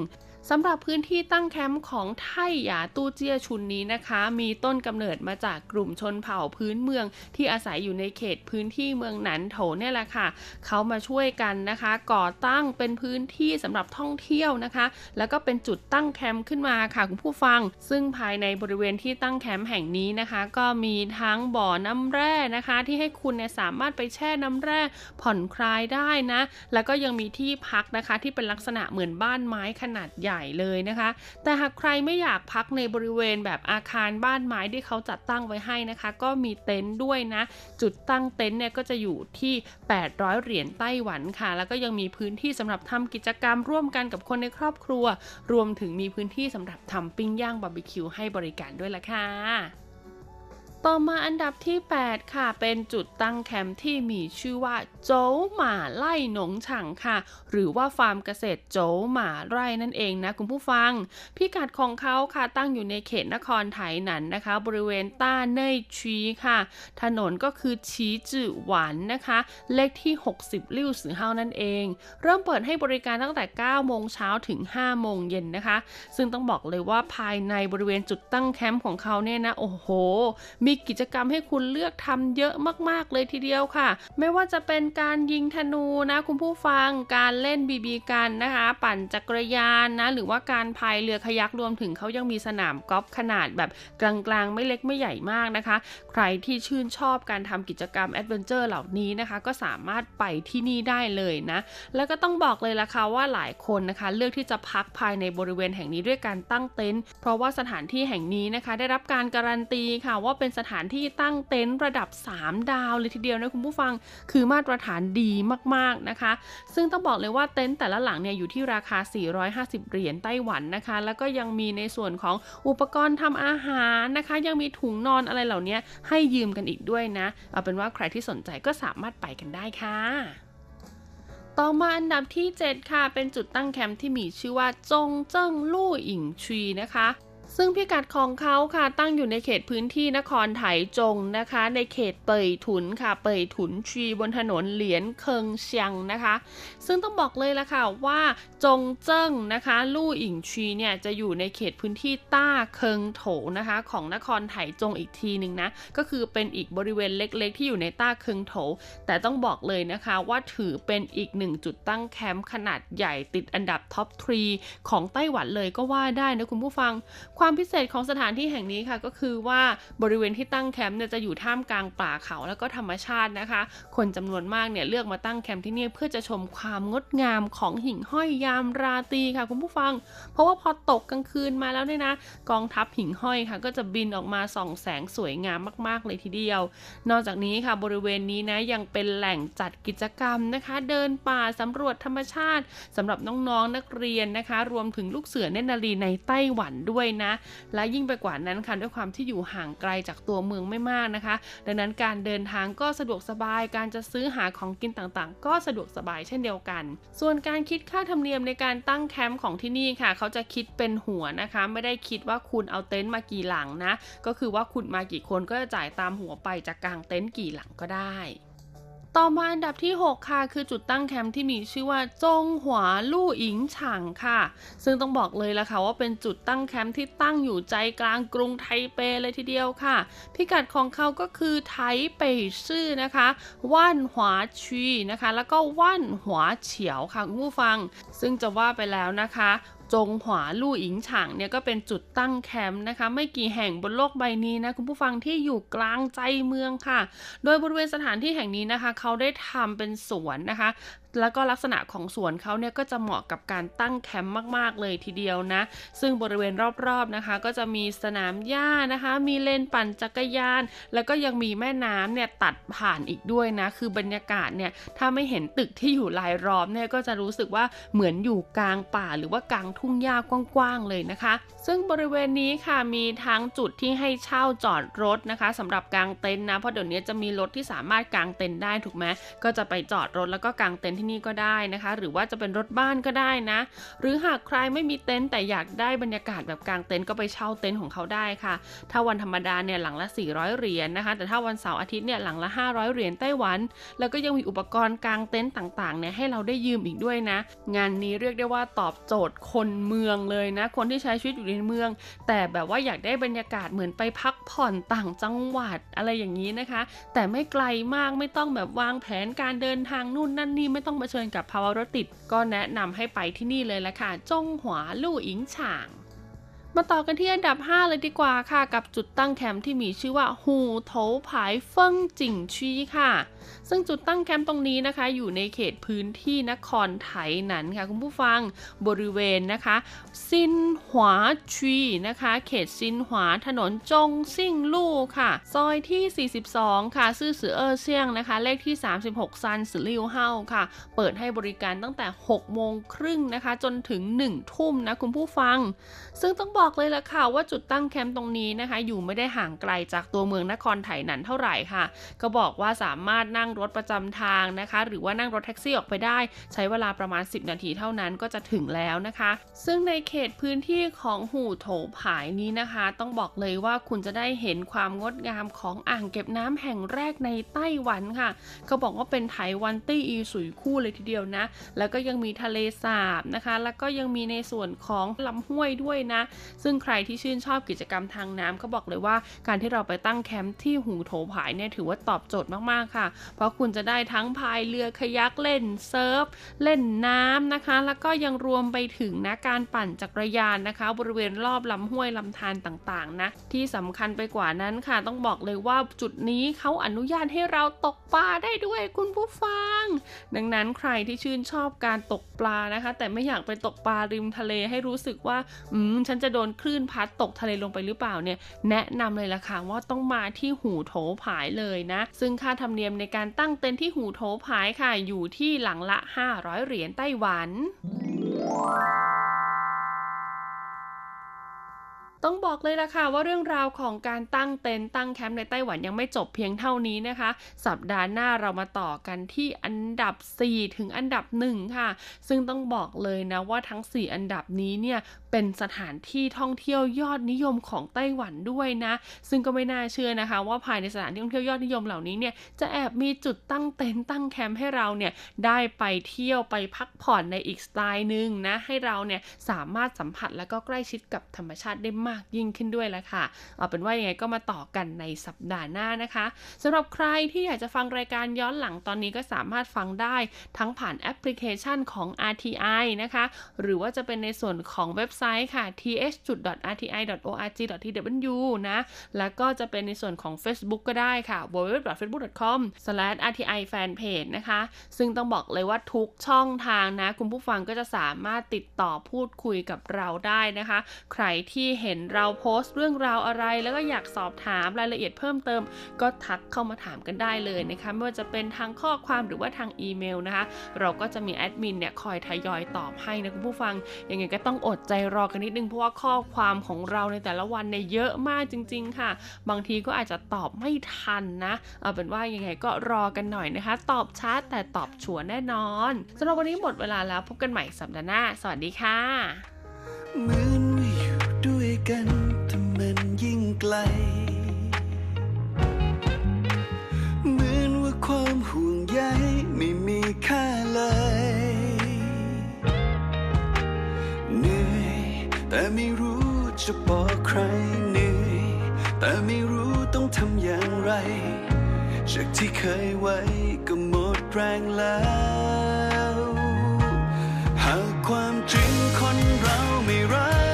สำหรับพื้นที่ตั้งแคมป์ของไทหยาตู้เจี้ยชุนนี้นะคะ มีต้นกำเนิดมาจากกลุ่มชนเผ่าพื้นเมือง ที่อาศัยอยู่ในเขตพื้นที่เมืองหนันโถเนี่ยแหละค่ะ เขามาช่วยกันนะคะ ก่อตั้งเป็นพื้นที่สำหรับท่องเที่ยวนะคะ แล้วก็เป็นจุดตั้งแคมป์ขึ้นมาค่ะคุณผู้ฟัง ซึ่งภายในบริเวณที่ตั้งแคมป์แห่งนี้นะคะ ก็มีทั้งบ่อน้ำแร่นะคะ ที่ให้คุณเนี่ยสามารถไปแช่น้ำแร่ผ่อนคลายได้นะ แล้วก็ยังมีที่พักนะคะ ที่เป็นลักษณะเหมือนบ้านไม้ขนาดใหญ่เลยนะคะ แต่หากใครไม่อยากพักในบริเวณแบบอาคารบ้านไม้ที่เขาจัดตั้งไว้ให้นะคะ ก็มีเต็นท์ด้วยนะ จุดตั้งเต็นท์เนี่ยก็จะอยู่ที่ 800 เหรียญไต้หวันค่ะ แล้วก็ยังมีพื้นที่สำหรับทำกิจกรรมร่วมกันกับคนในครอบครัว รวมถึงมีพื้นที่สำหรับทำปิ้งย่างบาร์บีคิวให้บริการด้วยล่ะค่ะ ต่อมาอันดับที่ 8 ค่ะ เป็นจุดตั้งแคมป์ที่มีชื่อว่าโจหมาไล่หนงฉางค่ะ หรือว่าฟาร์มเกษตรโจหมาไร่นั่นเองนะคุณผู้ฟัง พิกัดของเขาค่ะตั้งอยู่ในเขตนครไถหนันนะคะ บริเวณต้าเน่ยชีค่ะ ถนนก็คือชีจื่อหวานนะคะ เลขที่ 60 ลิ่วสือเฮานั่นเอง เริ่มเปิดให้บริการตั้งแต่ 9 โมงเช้าถึง 5 โมงเย็นนะคะ ซึ่งต้องบอกเลยว่าภายในบริเวณจุดตั้งแคมป์ของเขาเนี่ยนะโอ้โห มีกิจกรรมให้คุณเลือกทำเยอะมากๆเลยทีเดียวค่ะ ไม่ว่าจะเป็นการยิงธนูนะคุณผู้ฟังการเล่น BB gun นะคะ ปั่นจักรยานนะหรือว่าการพายเรือคายัครวมถึงเขายังมีสนามกอล์ฟขนาดแบบกลางๆ ไม่เล็กไม่ใหญ่มากนะคะ ใครที่ชื่นชอบการทำกิจกรรม adventure เหล่านี้นะคะ ก็สามารถไปที่นี่ได้เลยนะ แล้วก็ต้องบอกเลยล่ะค่ะว่าหลายคนนะคะเลือกที่จะพักภายในบริเวณแห่งนี้ด้วยการตั้งเต็นท์เพราะว่าสถานที่แห่งนี้นะคะ ได้รับการการันตีค่ะว่าเป็นสถานที่ตั้งเต็นท์ระดับ 3 ดาวเลยทีเดียวนะคุณผู้ฟัง คือมาตรฐานดีมากๆนะคะ ซึ่งต้องบอกเลยว่าเต็นท์แต่ละหลังเนี่ยอยู่ที่ราคา 450 เหรียญไต้หวันนะคะ แล้วก็ยังมีในส่วนของอุปกรณ์ทำอาหารนะคะ ยังมีถุงนอนอะไรเหล่านี้ให้ยืมกันอีกด้วยนะ เอาเป็นว่าใครที่สนใจก็สามารถไปกันได้ค่ะต่อมาอันดับที่ 7 ค่ะ เป็นจุดตั้งแคมป์ที่มีชื่อว่าจงเจิ้งลู่อิงชีนะคะ ซึ่งพิกัดของเขาค่ะตั้งอยู่ในเขตพื้นที่นครไถจงนะคะ ในเขตเปยถุนค่ะ เปยถุนชีบนถนนเหลียนเคิงเชียงนะคะ ซึ่งต้องบอกเลยละค่ะว่าจงเจิ้งนะคะ ลู่อิงชีเนี่ยจะอยู่ในเขตพื้นที่ต้าเคิงโถนะคะ ของนครไถจงอีกทีหนึ่งนะก็คือเป็นอีกบริเวณเล็กๆ ที่อยู่ในต้าเคิงโถ แต่ต้องบอกเลยนะคะว่าถือเป็นอีกหนึ่งจุดตั้งแคมป์ขนาดใหญ่ติดอันดับ top threeของไต้หวันเลยก็ว่าได้นะคุณผู้ฟังความพิเศษของสถานที่แห่งนี้ค่ะก็คือว่าบริเวณที่ตั้งแคมป์เนี่ยจะอยู่ท่ามกลางป่าเขาแล้วก็ธรรมชาตินะคะ คนจำนวนมากเนี่ยเลือกมาตั้งแคมป์ที่นี่เพื่อจะชมความงดงามของหิ่งห้อยยามราตรีค่ะ คุณผู้ฟัง เพราะว่าพอตกกลางคืนมาแล้วเนี่ยนะ กองทัพหิ่งห้อยค่ะ ก็จะบินออกมาส่องแสงสวยงามมาก ๆ เลยทีเดียว นอกจากนี้ค่ะบริเวณนี้นะยังเป็นแหล่งจัดกิจกรรมนะคะ เดินป่าสำรวจธรรมชาติสำหรับน้องๆนนักเรียนนะคะ รวมถึงลูกเสือเนนารีในไต้หวันด้วยนะและยิ่งไปกว่านั้นค่ะด้วยความที่อยู่ห่างไกลจากตัวเมืองไม่มากนะคะ ดังนั้นการเดินทางก็สะดวกสบายการจะซื้อหาของกินต่างๆ ก็สะดวกสบายเช่นเดียวกัน ส่วนการคิดค่าธรรมเนียมในการตั้งแคมป์ของที่นี่ค่ะ เขาจะคิดเป็นหัวนะคะ ไม่ได้คิดว่าคุณเอาเต็นท์มากี่หลังนะ ก็คือว่าคุณมากี่คนก็จะจ่ายตามหัวไปจากกลางเต็นท์กี่หลังก็ได้ ต่อมาอันดับที่ 6 ค่ะ คือจุดตั้งแคมป์ที่มีชื่อว่าจงหวาลู่อิงฉางค่ะ ซึ่งต้องบอกเลยละค่ะว่าเป็นจุดตั้งแคมป์ที่ตั้งอยู่ใจกลางกรุงไทเปเลยทีเดียวค่ะ พิกัดของเขาก็คือไทเปซื่อนะคะว่านหัวชีนะคะ แล้วก็ว่านหัวเฉียวค่ะคุณผู้ฟัง ซึ่งจะว่าไปแล้วนะคะ จงหวาลู่อิงฉางเนี่ยก็เป็นจุดตั้งแคมป์นะคะ ไม่กี่แห่งบนโลกใบนี้นะคุณผู้ฟังที่อยู่กลางใจเมืองค่ะ โดยบริเวณสถานที่แห่งนี้นะคะ เขาได้ทำเป็นสวนนะคะ แล้วก็ลักษณะของสวนเขาเนี่ยก็จะเหมาะกับการตั้งแคมป์มาก ๆ เลยทีเดียวนะ ซึ่งบริเวณรอบๆนะคะ ก็จะมีสนามหญ้านะคะ มีเลนปั่นจักรยาน แล้วก็ยังมีแม่น้ำเนี่ยตัดผ่านอีกด้วยนะ คือบรรยากาศเนี่ยถ้าไม่เห็นตึกที่อยู่รายล้อมเนี่ยก็จะรู้สึกว่าเหมือนอยู่กลางป่าหรือว่ากลางทุ่งหญ้ากว้างๆเลยนะคะ ซึ่งบริเวณนี้ค่ะมีทั้งจุดที่ให้เช่าจอดรถนะคะสำหรับกางเต็นท์นะเพราะเดี๋ยวนี้จะมีรถที่สามารถกางเต็นท์ได้ถูกไหมก็จะไปจอดรถแล้วก็กางเต็นท์ที่นี่ก็ได้นะคะ หรือว่าจะเป็นรถบ้านก็ได้นะ หรือหากใครไม่มีเต็นท์แต่อยากได้บรรยากาศแบบกลางเต็นท์ก็ไปเช่าเต็นท์ของเขาได้ค่ะ ถ้าวันธรรมดาเนี่ยหลังละ 400 เหรียญนนะคะ แต่ถ้าวันเสาร์อาทิตย์เนี่ยหลังละ 500 เหรียญไต้หวัน แล้วก็ยังมีอุปกรณ์กลางเต็นท์ต่างๆเนี่ยให้เราได้ยืมอีกด้วยนะ งานนี้เรียกได้ว่าตอบโจทย์คนเมืองเลยนะ คนที่ใช้ชีวิตอยู่ในเมือง แต่แบบว่าอยากได้บรรยากาศเหมือนไปพักผ่อนต่างจังหวัดอะไรอย่างนี้นะคะ แต่ไม่ไกลมากไม่ต้องแบบวางแผนการเดินทางนู่นนั่นนี่ไม่ต้องเผชิญกับภาวะรถติด ก็แนะนำให้ไปที่นี่เลยละค่ะ จงหวาลู่อิงฉาง มาต่อกันที่อันดับ 5 เลยดีกว่าค่ะ กับจุดตั้งแคมป์ที่มีชื่อว่าหูโถผายเฟิงจิงชีค่ะ ซึ่งจุดตั้งแคมป์ตรงนี้นะคะ อยู่ในเขตพื้นที่นครไถหนันค่ะคุณผู้ฟังบริเวณนะคะซินหวาชีนะคะ เขตซินหวาถนนจงซิ่งลู่ค่ะ ซอยที่ 42 ค่ะ四十二巷นะคะ เลขที่ 36 三十六號ค่ะ เปิดให้บริการตั้งแต่ 6 โมงครึ่งนะคะ จนถึง 1 ทุ่มนะคุณผู้ฟัง ซึ่งต้องบอกเลยละค่ะว่าจุดตั้งแคมป์ตรงนี้นะคะ อยู่ไม่ได้ห่างไกลจากตัวเมืองนครไถหนันเท่าไหร่ค่ะ ก็บอกว่าสามารถนั่งรถประจำทางนะคะ หรือว่านั่งรถแท็กซี่ออกไปได้ ใช้เวลาประมาณ 10 นาทีเท่านั้นก็จะถึงแล้วนะคะ ซึ่งในเขตพื้นที่ของหูโถผายนี้นะคะ ต้องบอกเลยว่าคุณจะได้เห็นความงดงามของอ่างเก็บน้ำแห่งแรกในไต้หวันค่ะเขาบอกว่าเป็นไถวันตี้อีสุยคู่เลยทีเดียวนะ แล้วก็ยังมีทะเลสาบนะคะ แล้วก็ยังมีในส่วนของลำห้วยด้วยนะ ซึ่งใครที่ชื่นชอบกิจกรรมทางน้ำก็บอกเลยว่าการที่เราไปตั้งแคมป์ที่หูโถผายเนี่ยถือว่าตอบโจทย์มากๆค่ะเพราะคุณจะได้ทั้งพายเรือคายักเล่นเซิร์ฟ เล่นน้ำนะคะ แล้วก็ยังรวมไปถึงนะการปั่นจักรยานนะคะ บริเวณรอบลำห้วยลำธารต่างๆนะที่สำคัญไปกว่านั้นค่ะ ต้องบอกเลยว่าจุดนี้เขาอนุญาตให้เราตกปลาได้ด้วยคุณผู้ฟัง ดังนั้นใครที่ชื่นชอบการตกปลานะคะ แต่ไม่อยากไปตกปลาริมทะเลให้รู้สึกว่าอืมฉันจะโดนคลื่นพัดตกทะเลลงไปหรือเปล่าเนี่ย แนะนำเลยล่ะค่ะว่าต้องมาที่หูโถผายเลยนะ ซึ่งค่าธรรมเนียมในการตั้งเต็นท์ที่หูโถผายค่ะ อยู่ที่หลังละ 500 เหรียญไต้หวันต้องบอกเลยล่ะค่ะว่าเรื่องราวของการตั้งเต็นท์ตั้งแคมป์ในไต้หวันยังไม่จบเพียงเท่านี้นะคะ สัปดาห์หน้าเรามาต่อกันที่อันดับ 4 ถึงอันดับ 1 ค่ะ ซึ่งต้องบอกเลยนะว่าทั้ง 4 อันดับนี้เนี่ย เป็นสถานที่ท่องเที่ยวยอดนิยมของไต้หวันด้วยนะ ซึ่งก็ไม่น่าเชื่อนะคะ ว่าภายในสถานที่ท่องเที่ยวยอดนิยมเหล่านี้เนี่ยจะแอบมีจุดตั้งเต็นท์ตั้งแคมป์ให้เราเนี่ยได้ไปเที่ยวไปพักผ่อนในอีกสไตล์หนึ่งนะให้เราเนี่ยสามารถสัมผัสแล้วก็ใกล้ชิดกับธรรมชาติได้มากยิ่งขึ้นด้วยละค่ะ เอาเป็นว่ายังไงก็มาต่อกันในสัปดาห์หน้านะคะสำหรับใครที่อยากจะฟังรายการย้อนหลังตอนนี้ก็สามารถฟังได้ทั้งผ่านแอปพลิเคชันของ RTI นะคะ หรือว่าจะเป็นในส่วนของเว็บไซต์ค่ะ th.rti.org.tw นะ แล้วก็จะเป็นในส่วนของ Facebook ก็ได้ค่ะ www.facebook.com/rti-fanpage นะคะ ซึ่งต้องบอกเลยว่าทุกช่องทางนะ คุณผู้ฟังก็จะสามารถติดต่อพูดคุยกับเราได้นะคะ ใครที่เห็นเราโพสต์เรื่องราวอะไร แล้วก็อยากสอบถามรายละเอียดเพิ่มเติม ก็ทักเข้ามาถามกันได้เลยนะคะไม่ว่าจะเป็นทางข้อความหรือว่าทางอีเมลนะคะ เราก็จะมีแอดมินเนี่ยคอยทยอยตอบให้นะคุณผู้ฟังยังไงก็ต้องอดใจรรอกันนิดนึงเพราะว่าข้อความของเราในแต่ละวันเนี่ยเยอะมากจริง ๆ ค่ะ บางทีก็อาจจะตอบไม่ทันนะ เอาเป็นว่ายังไงก็รอกันหน่อยนะคะ ตอบช้าแต่ตอบชัวร์แน่นอนสำหรับวันนี้หมดเวลาแล้วพบกันใหม่สัปดาห์หน้า สวัสดีค่ะเหมือนว่าอยู่ด้วยกันแต่มันยิ่งไกลเหมือนว่าความห่วงใยไม่มีค่าเลย แต่ไม่รู้จะบอกใครเหนื่อยแต่ไม่รู้ต้องทำอย่างไร จากที่เคยไว้ก็หมดแรงแล้ว หากความจริงคนเราไม่รัก